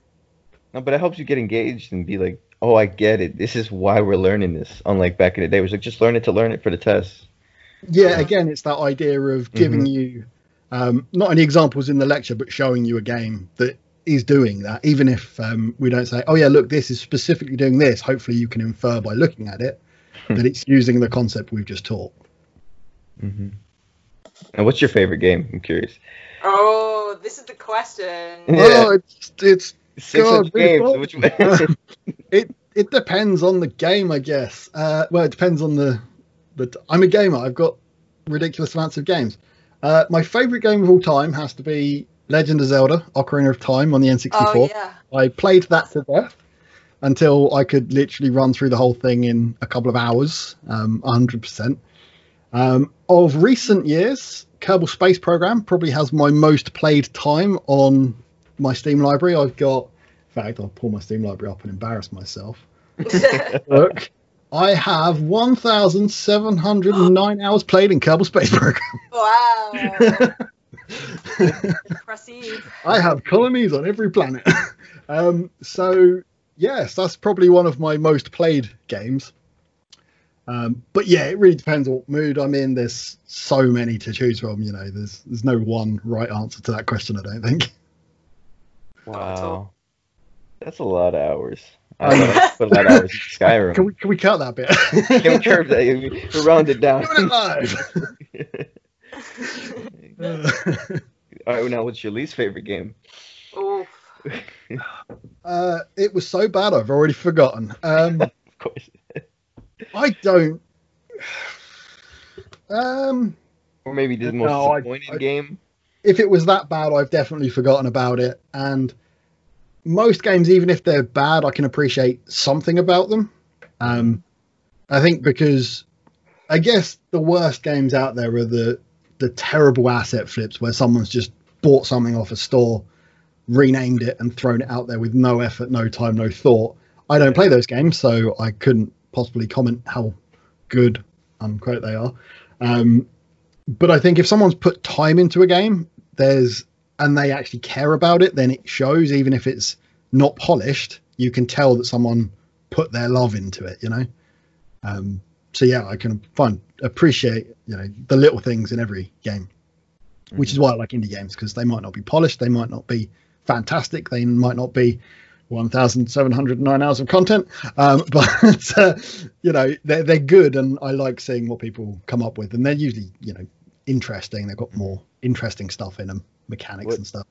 No, but it helps you get engaged and be like, oh, I get it. This is why we're learning this. Unlike back in the day, it was like just learn it to learn it for the test. yeah, again, it's that idea of giving you um, not any examples in the lecture, but showing you a game that is doing that. Even if um, we don't say, "Oh yeah, look, this is specifically doing this," hopefully you can infer by looking at it that it's using the concept we've just taught. hmm And what's your favorite game? I'm curious. Oh, this is the question. Yeah. Oh, it's it's Six God, games. Which it it depends on the game, I guess. Uh, well, it depends on the the. I'm a gamer. I've got ridiculous amounts of games. Uh, my favorite game of all time has to be Legend of Zelda: Ocarina of Time on the N64. Oh yeah. I played that to death until I could literally run through the whole thing in a couple of hours, um, 100%. Um, of recent years, Kerbal Space Program probably has my most played time on my Steam library. I've got, in fact, I'll pull my Steam library up and embarrass myself. Look, I have 1,709 hours played in Kerbal Space Program. wow. Proceed. I have colonies on every planet. um, so yes, that's probably one of my most played games. Um, but yeah, it really depends what mood I'm in. There's so many to choose from. You know, there's there's no one right answer to that question. I don't think. Not at all. wow. That's a lot of hours. I don't know, put a lot of hours in Skyrim. Can we can we cut that bit? Can we curve that? We round it down. Doing it live. All right, now what's your least favorite game? Oof. uh, it was so bad I've already forgotten. Um, Of course. I don't. Um, Or maybe the most No, I- disappointing I- game? if it was that bad, I've definitely forgotten about it. And most games, even if they're bad, I can appreciate something about them. Um, I think because I guess the worst games out there are the the terrible asset flips where someone's just bought something off a store, renamed it, and thrown it out there with no effort, no time, no thought. I don't play those games, so I couldn't possibly comment how good unquote they are. Um, but I think if someone's put time into a game, there's and they actually care about it, then it shows. Even if it's not polished, you can tell that someone put their love into it. You know. Um, so yeah, I can find appreciate you know the little things in every game, which is why I like indie games because they might not be polished, they might not be fantastic, they might not be 1,709 hours of content, um, but uh, you know they're they're good, and I like seeing what people come up with, and they're usually you know interesting. They've got more interesting stuff in them, mechanics What- and stuff.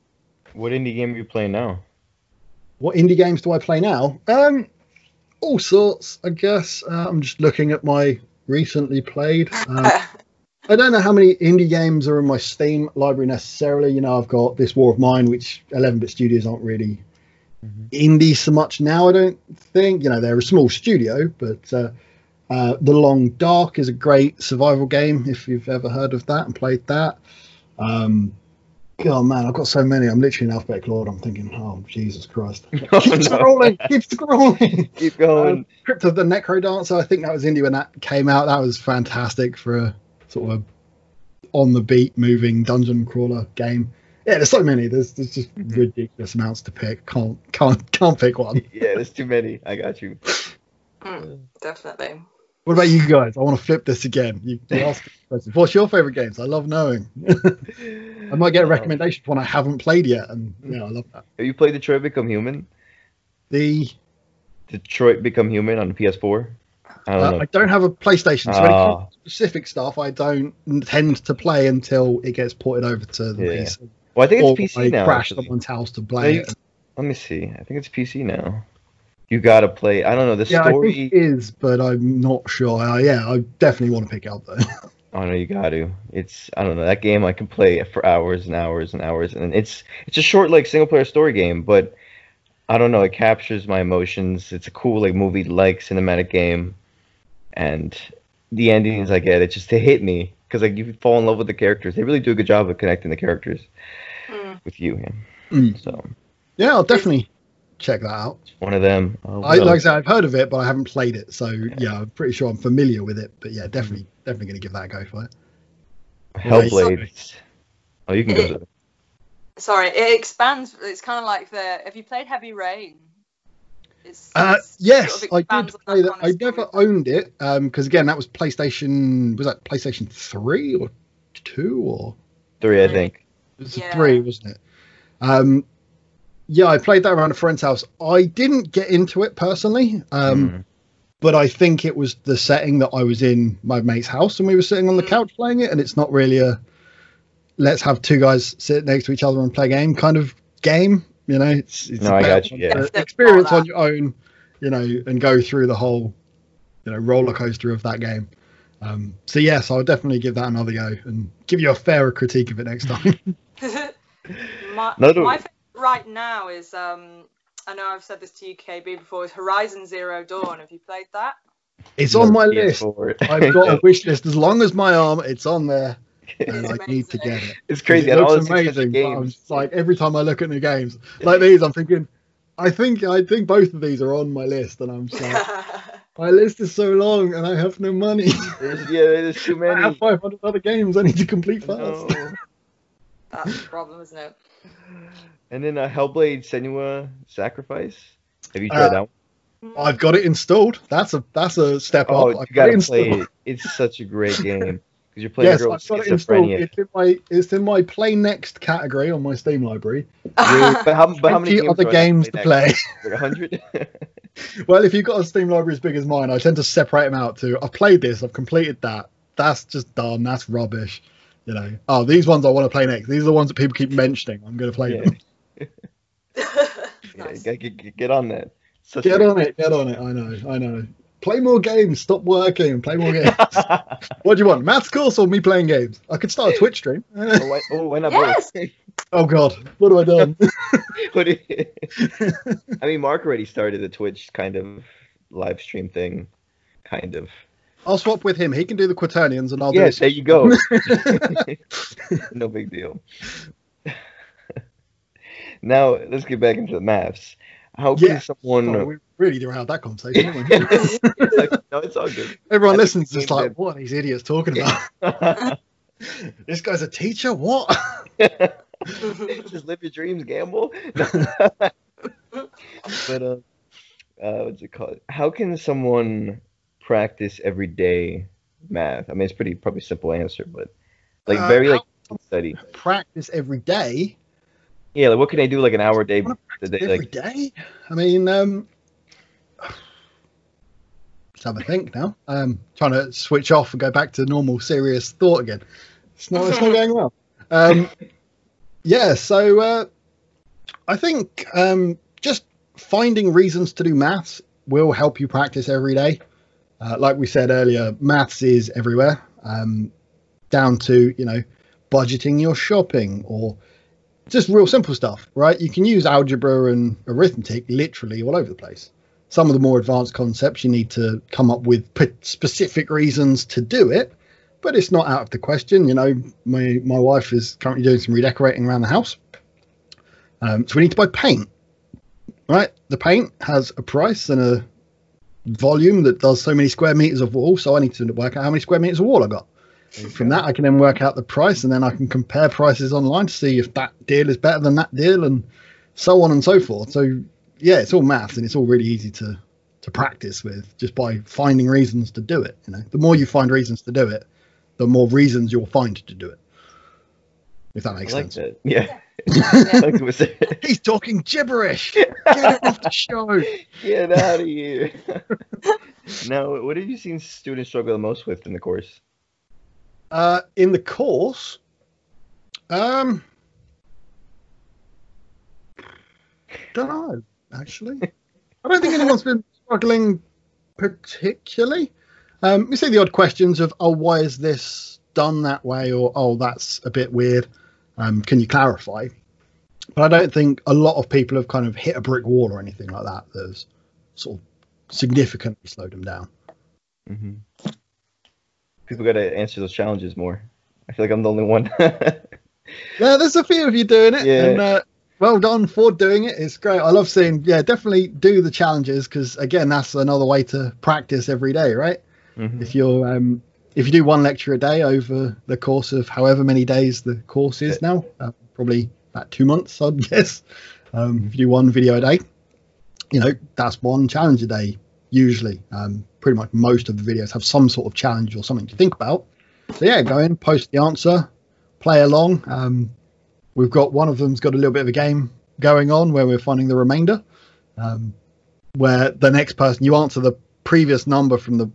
What indie game are you playing now? What indie games do I play now? Um, all sorts, I guess. Uh, I'm just looking at my recently played. Uh, I don't know how many indie games are in my Steam library necessarily. You know, I've got this War of Mine, which 11-bit studios aren't really Mhm. indie so much now. I don't think. You know, they're a small studio, but uh, uh, The Long Dark is a great survival game if you've ever heard of that and played that. Um, God, man, I've got so many. I'm literally in alphabetical order. I'm thinking, oh Jesus Christ! Oh, keep scrolling, keep scrolling. Keep going. Um, Crypt of the NecroDancer, I think that was indie when that came out. That was fantastic for a sort of a on the beat moving dungeon crawler game. Yeah, there's so many. There's there's just Mm-hmm. ridiculous amounts to pick. Can't can't can't pick one. yeah, there's too many. I got you. Hmm, definitely. What about you guys? I want to flip this again. You, you ask questions. What's your favorite games? I love knowing. I might get a Um, recommendation for one I haven't played yet, and yeah, I love that. Have you played Detroit Become Human? The Detroit Become Human on the PS4? I don't uh. I don't have a PlayStation, so when it comes to specific stuff, I don't tend to play until it gets ported over to the Yeah. PC. well, I think it's I PC now. crash actually. someone's house to play. Let me see. I think it's PC now. You gotta play. I don't know the Yeah, I story. think it is, but I'm not sure. Uh, yeah, I definitely want to pick it up though. Oh no, you got to. It's I don't know that game. I can play for hours and hours and hours, and it's it's a short like single player story game, but I don't know. It captures my emotions. It's a cool like movie like cinematic game, and the endings I get, it just they hit me because like you fall in love with the characters. They really do a good job of connecting the characters Hmm. with you. Yeah. Mm. So yeah, I'll definitely check that out. one of them. Oh, I, like I said, I've heard of it, but I haven't played it. So yeah, I'm pretty sure I'm familiar with it. But yeah, definitely, definitely going to give that a go for it. Hellblade. Oh, you can go. To Sorry, it expands. It's kind of like the. Have you played Heavy Rain? It's, Uh, it's yes, sort of I did on play that. I never owned it because again, that was PlayStation. Was that PlayStation Three or two or three, I think. it was Yeah. three, wasn't it? Um, yeah, I played that around a friend's house. I didn't get into it personally, um, Mm. but I think it was the setting that I was in my mate's house and we were sitting on the Mm. couch playing it, and it's not really a let's have two guys sit next to each other and play a game kind of game. You know, it's, it's No, a I better got you, yeah. experience on your own, you know, and go through the whole, you know, roller coaster of that game. Um, so yes, I'll definitely give that another go and give you a fairer critique of it next time. my, Another- my favorite right now is um. I know I've said this to you, KB, before. Is Horizon Zero Dawn? Have you played that? it's on my list. I've got a wish list as long as my arm. It's on there, and I need to get it. It's crazy. It looks amazing. I'm like every time I look at new games like these, I'm thinking, I think I think both of these are on my list, and I'm just like, my list is so long, and I have no money. There's, yeah, there's too many. I have 500 other games I need to complete first. No. That's the problem, isn't it? And then a Hellblade Senua Sacrifice. Have you Uh, tried that one? I've got it installed. That's a that's a step Oh, up. you I've got gotta it play it. It's such a great game because you're playing Yes, girl I've got it installed. It's in my it's in my play next category on my Steam library. Really? But how, but how many games other games to play. a hundred? Well, if you've got a Steam library as big as mine, I tend to separate them out to I've played this, I've completed that. That's just done. That's rubbish. You know. Oh, these ones I want to play next. These are the ones that people keep mentioning. I'm going to play Yeah. them. yeah, nice. you get, get, get on that. Such Get a- on it. Get on it. I know. I know. Play more games. Stop working. Play more games. what do you want? Maths course or me playing games? I could start a Twitch stream. oh, why, oh, why not Yes! oh God, what have I done? What you- I mean, Mark already started a Twitch kind of live stream thing, kind of. I'll swap with him. He can do the Quaternions, and I'll yes, do there you go. no big deal. Now let's get back into the maths. How can someone? Oh, we really derailed that conversation. Didn't we? no, it's all good. Everyone That's listens. just like, what are these idiots talking about? this guy's a teacher. What? Just live your dreams, gamble. but uh, uh, what's it called? How can someone practice every day math? I mean, it's pretty probably simple answer, but like Uh, very like study. Practice every day. Yeah, like what can I do like an hour a day? Wanna a day Every like day? I mean, um, let's have a think now. Um, trying to switch off and go back to normal, serious thought again. It's not. It's not going well. Um, yeah. So uh, I think um, just finding reasons to do maths will help you practice every day. Uh, like we said earlier, maths is everywhere. Um, down to you know budgeting your shopping or just real simple stuff, right? You can use algebra and arithmetic literally all over the place. Some of the more advanced concepts you need to come up with specific reasons to do it, but it's not out of the question. You know, my my wife is currently doing some redecorating around the house, um, so we need to buy paint. Right, the paint has a price and a volume that does so many square meters of wall. So I need to work out how many square meters of wall I got. From that, I can then work out the price, and then I can compare prices online to see if that deal is better than that deal, and so on and so forth. So, yeah, it's all maths, and it's all really easy to to practice with just by finding reasons to do it. You know, the more you find reasons to do it, the more reasons you'll find to do it. If that makes like sense. that. Yeah. Yeah. like it was He's talking gibberish. Get him off the show. Get out of here. now, what have you seen students struggle the most with in the course? Uh, in the course, um, don't know. Actually, I don't think anyone's been struggling particularly. Um, we see the odd questions of, "Oh, why is this done that way?" or "Oh, that's a bit weird." Um, can you clarify? But I don't think a lot of people have kind of hit a brick wall or anything like that. That's sort of significantly slowed them down. hmm People got to answer those challenges more. I feel like I'm the only one. Yeah, there's a few of you doing it, Yeah. and uh, well done for doing it. It's great. I love seeing. Yeah, definitely do the challenges because again, that's another way to practice every day, right? Mhm. If you're um, if you do one lecture a day over the course of however many days the course is now, uh, probably about two months, I'd guess. Um, if you do one video a day, you know that's one challenge a day. Usually, um, pretty much most of the videos have some sort of challenge or something to think about. So yeah, go in, post the answer, play along. Um, we've got one of them's got a little bit of a game going on where we're finding the remainder, um, where the next person you answer the previous number from the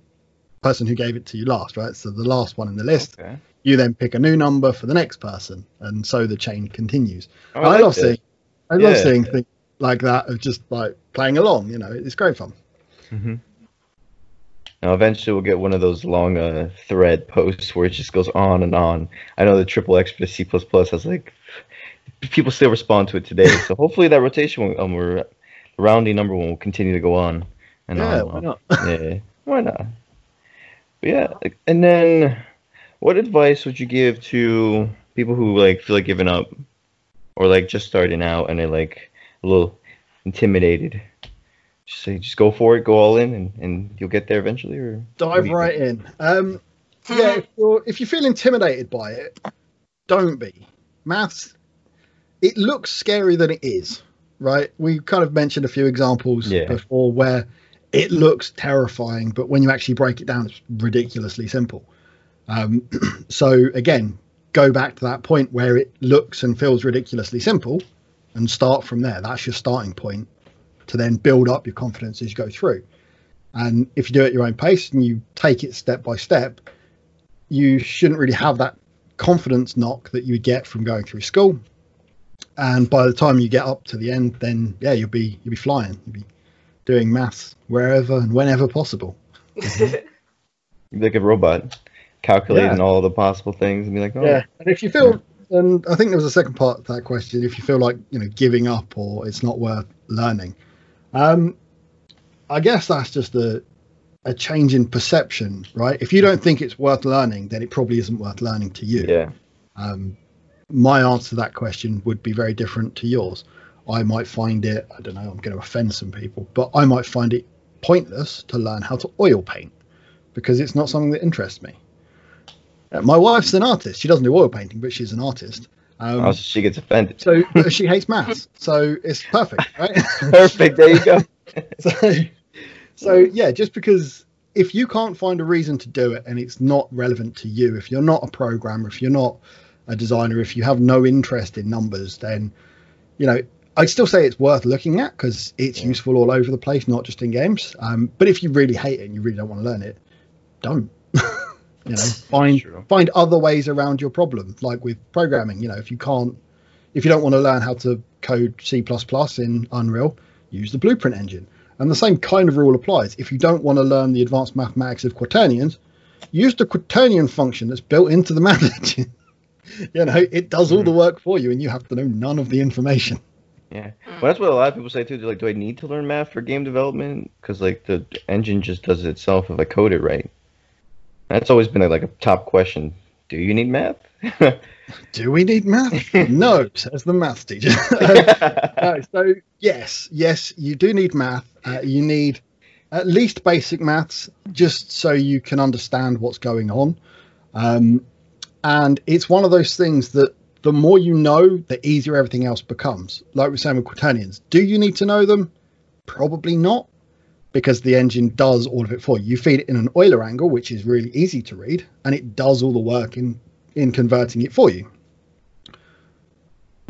person who gave it to you last, right? So the last one in the list, Okay. you then pick a new number for the next person, and so the chain continues. Oh, I, like love this. seeing, I love seeing things like that of just like playing along. You know, it's great fun. Hmm Now, eventually, we'll get one of those long uh, thread posts where it just goes on and on. I know the triple X for the C has like people still respond to it today, so hopefully that rotation, will, um, or rounding number one, will continue to go on and yeah, on. why not? yeah, why not? But yeah, and then what advice would you give to people who like feel like giving up or like just starting out and they're like a little intimidated? Just say, just go for it, go all in, and, and you'll get there eventually. Or Dive right in. Um, yeah, if, you're, if you feel intimidated by it, don't be. Maths, it looks scarier than it is, right? We kind of mentioned a few examples Yeah. before where it looks terrifying, but when you actually break it down, it's ridiculously simple. Um, so again, go back to that point where it looks and feels ridiculously simple, and start from there. That's your starting point to then build up your confidence as you go through. And if you do it at your own pace and you take it step by step, you shouldn't really have that confidence knock that you would get from going through school. And by the time you get up to the end, then yeah, you'll be you'll be flying. You'll be doing maths wherever and whenever possible. You'd be like a robot, calculating Yeah. all the possible things and be like, oh, Yeah, and if you feel, and I think there was a second part to that question. If you feel like you know giving up or it's not worth learning, um, I guess that's just a a change in perception, right? If you don't think it's worth learning, then it probably isn't worth learning to you. yeah, Um, my answer to that question would be very different to yours. I might find it, I don't know, I'm going to offend some people, but I might find it pointless to learn how to oil paint because it's not something that interests me. Uh, my wife's an artist. She doesn't do oil painting, but she's an artist. Um, also she gets offended. so she hates maths. So it's perfect, right? Perfect. There you go. so, so yeah, just because if you can't find a reason to do it and it's not relevant to you, if you're not a programmer, if you're not a designer, if you have no interest in numbers, then you know I'd still say it's worth looking at because it's Yeah. useful all over the place, not just in games. Um, but if you really hate it and you really don't want to learn it, don't. you know, find True. find other ways around your problem, like with programming. You know, if you can't, if you don't want to learn how to code C++ in Unreal, use the Blueprint engine. And the same kind of rule applies. If you don't want to learn the advanced mathematics of quaternions, use the quaternion function that's built into the math engine. you know, it does all the hmm. work for you, and you have to know none of the information. Yeah, hmm. well, that's what a lot of people say too. They're like, "Do I need to learn math for game development?" Because like the engine just does it itself if I code it right. That's always been like a top question. Do you need math? Do we need math? no, says the math teacher. No, so yes, yes, you do need math. Uh, you need at least basic maths, just so you can understand what's going on. Um, and it's one of those things that the more you know, the easier everything else becomes. Like we're saying with quaternions, do you need to know them? Probably not, because the engine does all of it for you. You feed it in an Euler angle, which is really easy to read, and it does all the work in in converting it for you.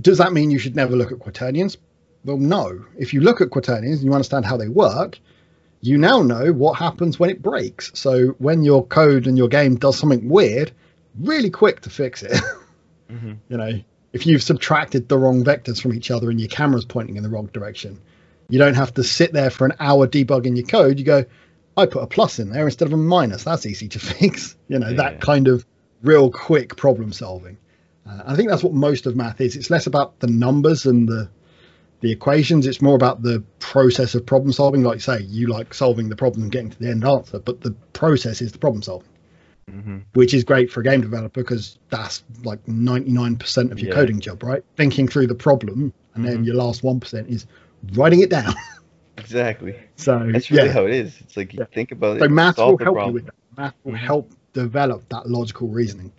Does that mean you should never look at quaternions? Well, no. If you look at quaternions and you understand how they work, you now know what happens when it breaks. So when your code and your game does something weird, really quick to fix it. Mhm. You know, if you've subtracted the wrong vectors from each other and your camera's pointing in the wrong direction, you don't have to sit there for an hour debugging your code. You go, I put a plus in there instead of a minus. That's easy to fix. You know, Yeah. that kind of real quick problem solving. Uh, I think that's what most of math is. It's less about the numbers and the the equations. It's more about the process of problem solving. Like you say, you like solving the problem and getting to the end answer, but the process is the problem solving, hmm which is great for a game developer because that's like 99% of your Yeah. coding job, right? Thinking through the problem, and then Mhm. your last 1% is writing it down. Exactly. so That's really yeah. how it is. It's like you Yeah. think about it. So math will help problem. you with that. Math will Mhm. help develop that logical reasoning.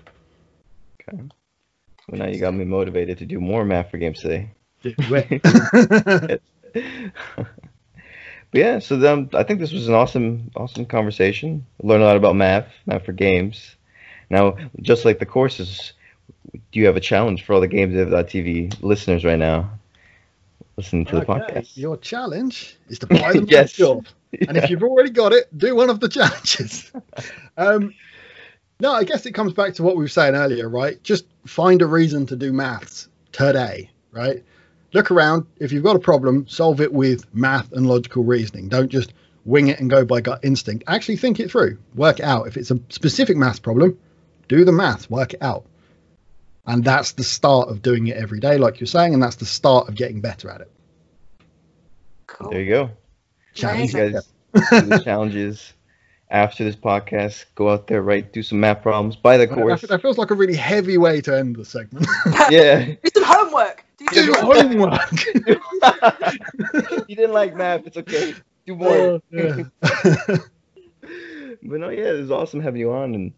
Okay. Well, now you got me motivated to do more math for games today. But yeah, so then I think this was an awesome, awesome conversation. Learn a lot about math, math for games. Now, just like the courses, do you have a challenge for all the games TV listeners right now? Listen to the podcast. Your challenge is to buy the Yes. job. And if you've already got it, do one of the challenges. um, no, I guess it comes back to what we were saying earlier, right? Just find a reason to do maths today, right? Look around. If you've got a problem, solve it with math and logical reasoning. Don't just wing it and go by gut instinct. Actually think it through. Work it out. If it's a specific math problem, do the math, work it out. And that's the start of doing it every day, like you're saying, and that's the start of getting better at it. Cool. There you go. Amazing. Challenge You guys the challenges after this podcast. Go out there, right? Do some math problems. Buy the course. that feels like a really heavy way to end the segment. yeah. Do some homework. Do Do some homework. homework. you didn't like math. It's okay. Do more. Oh, yeah. But no, yeah, it was awesome having you on and I love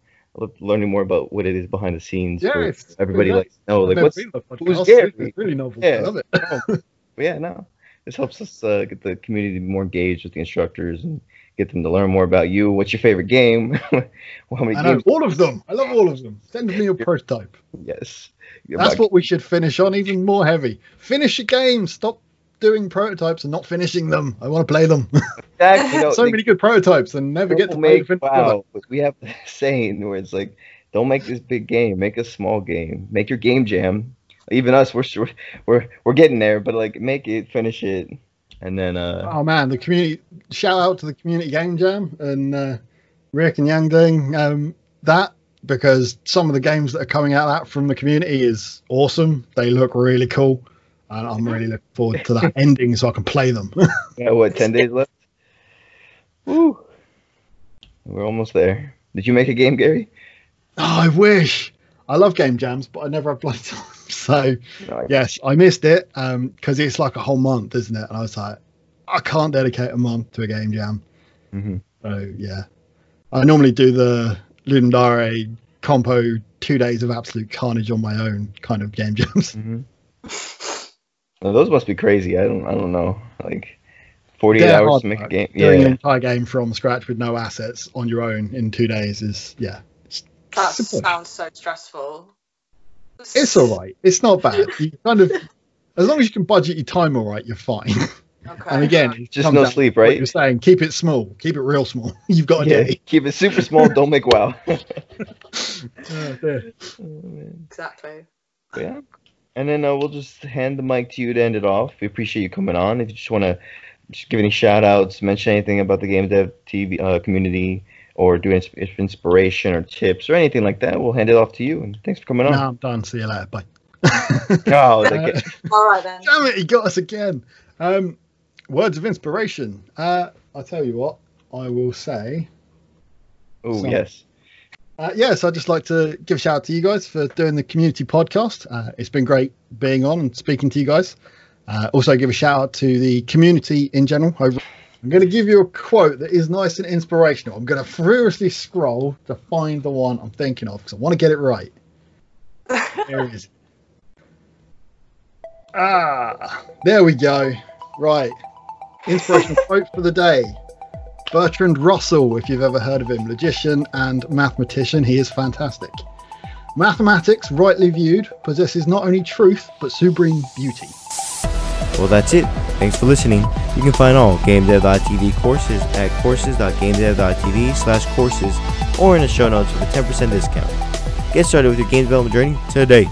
learning more about what it is behind the scenes. Yeah, for it's- everybody likes to know, like what's. who's. Gary? It's really novel. Yeah. It. Yeah, no, this helps us uh, get the community more engaged with the instructors and get them to learn more about you. What's your favorite game? well, how many I know games? all of them. I love all of them. Send me a prototype. Yes, That's what we should finish on, even more heavy. Finish your game. Stop doing prototypes and not finishing them. I want to play them. Exactly, so they- many good prototypes and never get to play make finished wow. product. We have the saying where it's like, don't make this big game, make a small game, make your game jam. Even us, we're we're we're getting there, but like make it, finish it, and then uh, Oh man, the community! Shout out to the community game jam and uh, Rick and Yang doing um, that because some of the games that are coming out of that from the community is awesome. They look really cool, and I'm really looking forward to that ending so I can play them. yeah, what ten days left. Woo, we're almost there. Did you make a game, Gary? oh, I wish. I love game jams, but I never have bloody time. So No, I- yes, I missed it because it's like a whole month, isn't it? And I was like, I can't dedicate a month to a game jam. Mhm. So yeah, I normally do the Ludum Dare compo two days of absolute carnage on my own kind of game jams. Mhm. Well, those must be crazy. I don't. I don't know. Like forty-eight They're hours hard to make a work. game. Doing an entire game from scratch with no assets on your own in two days is yeah. That simple. sounds so stressful. it's all right. It's not bad. You kind of as long as you can budget your time all right, you're fine. Okay. And again, it Just comes no sleep, right? You're saying keep it small, keep it real small. You've got a Yeah. day. Keep it super small. don't make WoW. Oh, dear. Man. exactly. But yeah. And then uh, we'll just hand the mic to you to end it off. We appreciate you coming on. If you just want to just give any shout outs, mention anything about the game dev TV uh, community, or do ins- inspiration or tips or anything like that, we'll hand it off to you. And thanks for coming on. Now I'm done. See you later. Bye. Oh, the ga- All right then. Damn it, he got us again. Um, words of inspiration. Uh, I'll tell you what, I will say. oh yes. Uh, yes, I'd just like to give a shout out to you guys for doing the community podcast. Uh, it's been great being on and speaking to you guys. Uh, also, give a shout out to the community in general. I'm going to give you a quote that is nice and inspirational. I'm going to furiously scroll to find the one I'm thinking of because I want to get it right. There it is. Ah, there we go. Right. Inspirational quote for the day. Bertrand Russell, if you've ever heard of him, logician and mathematician, he is fantastic. Mathematics, rightly viewed, possesses not only truth but supreme beauty. Well, that's it. Thanks for listening. You can find all GameDev.tv courses at courses.gamedev.tv slash courses or in the show notes with a 10% discount. Get started with your game development journey today.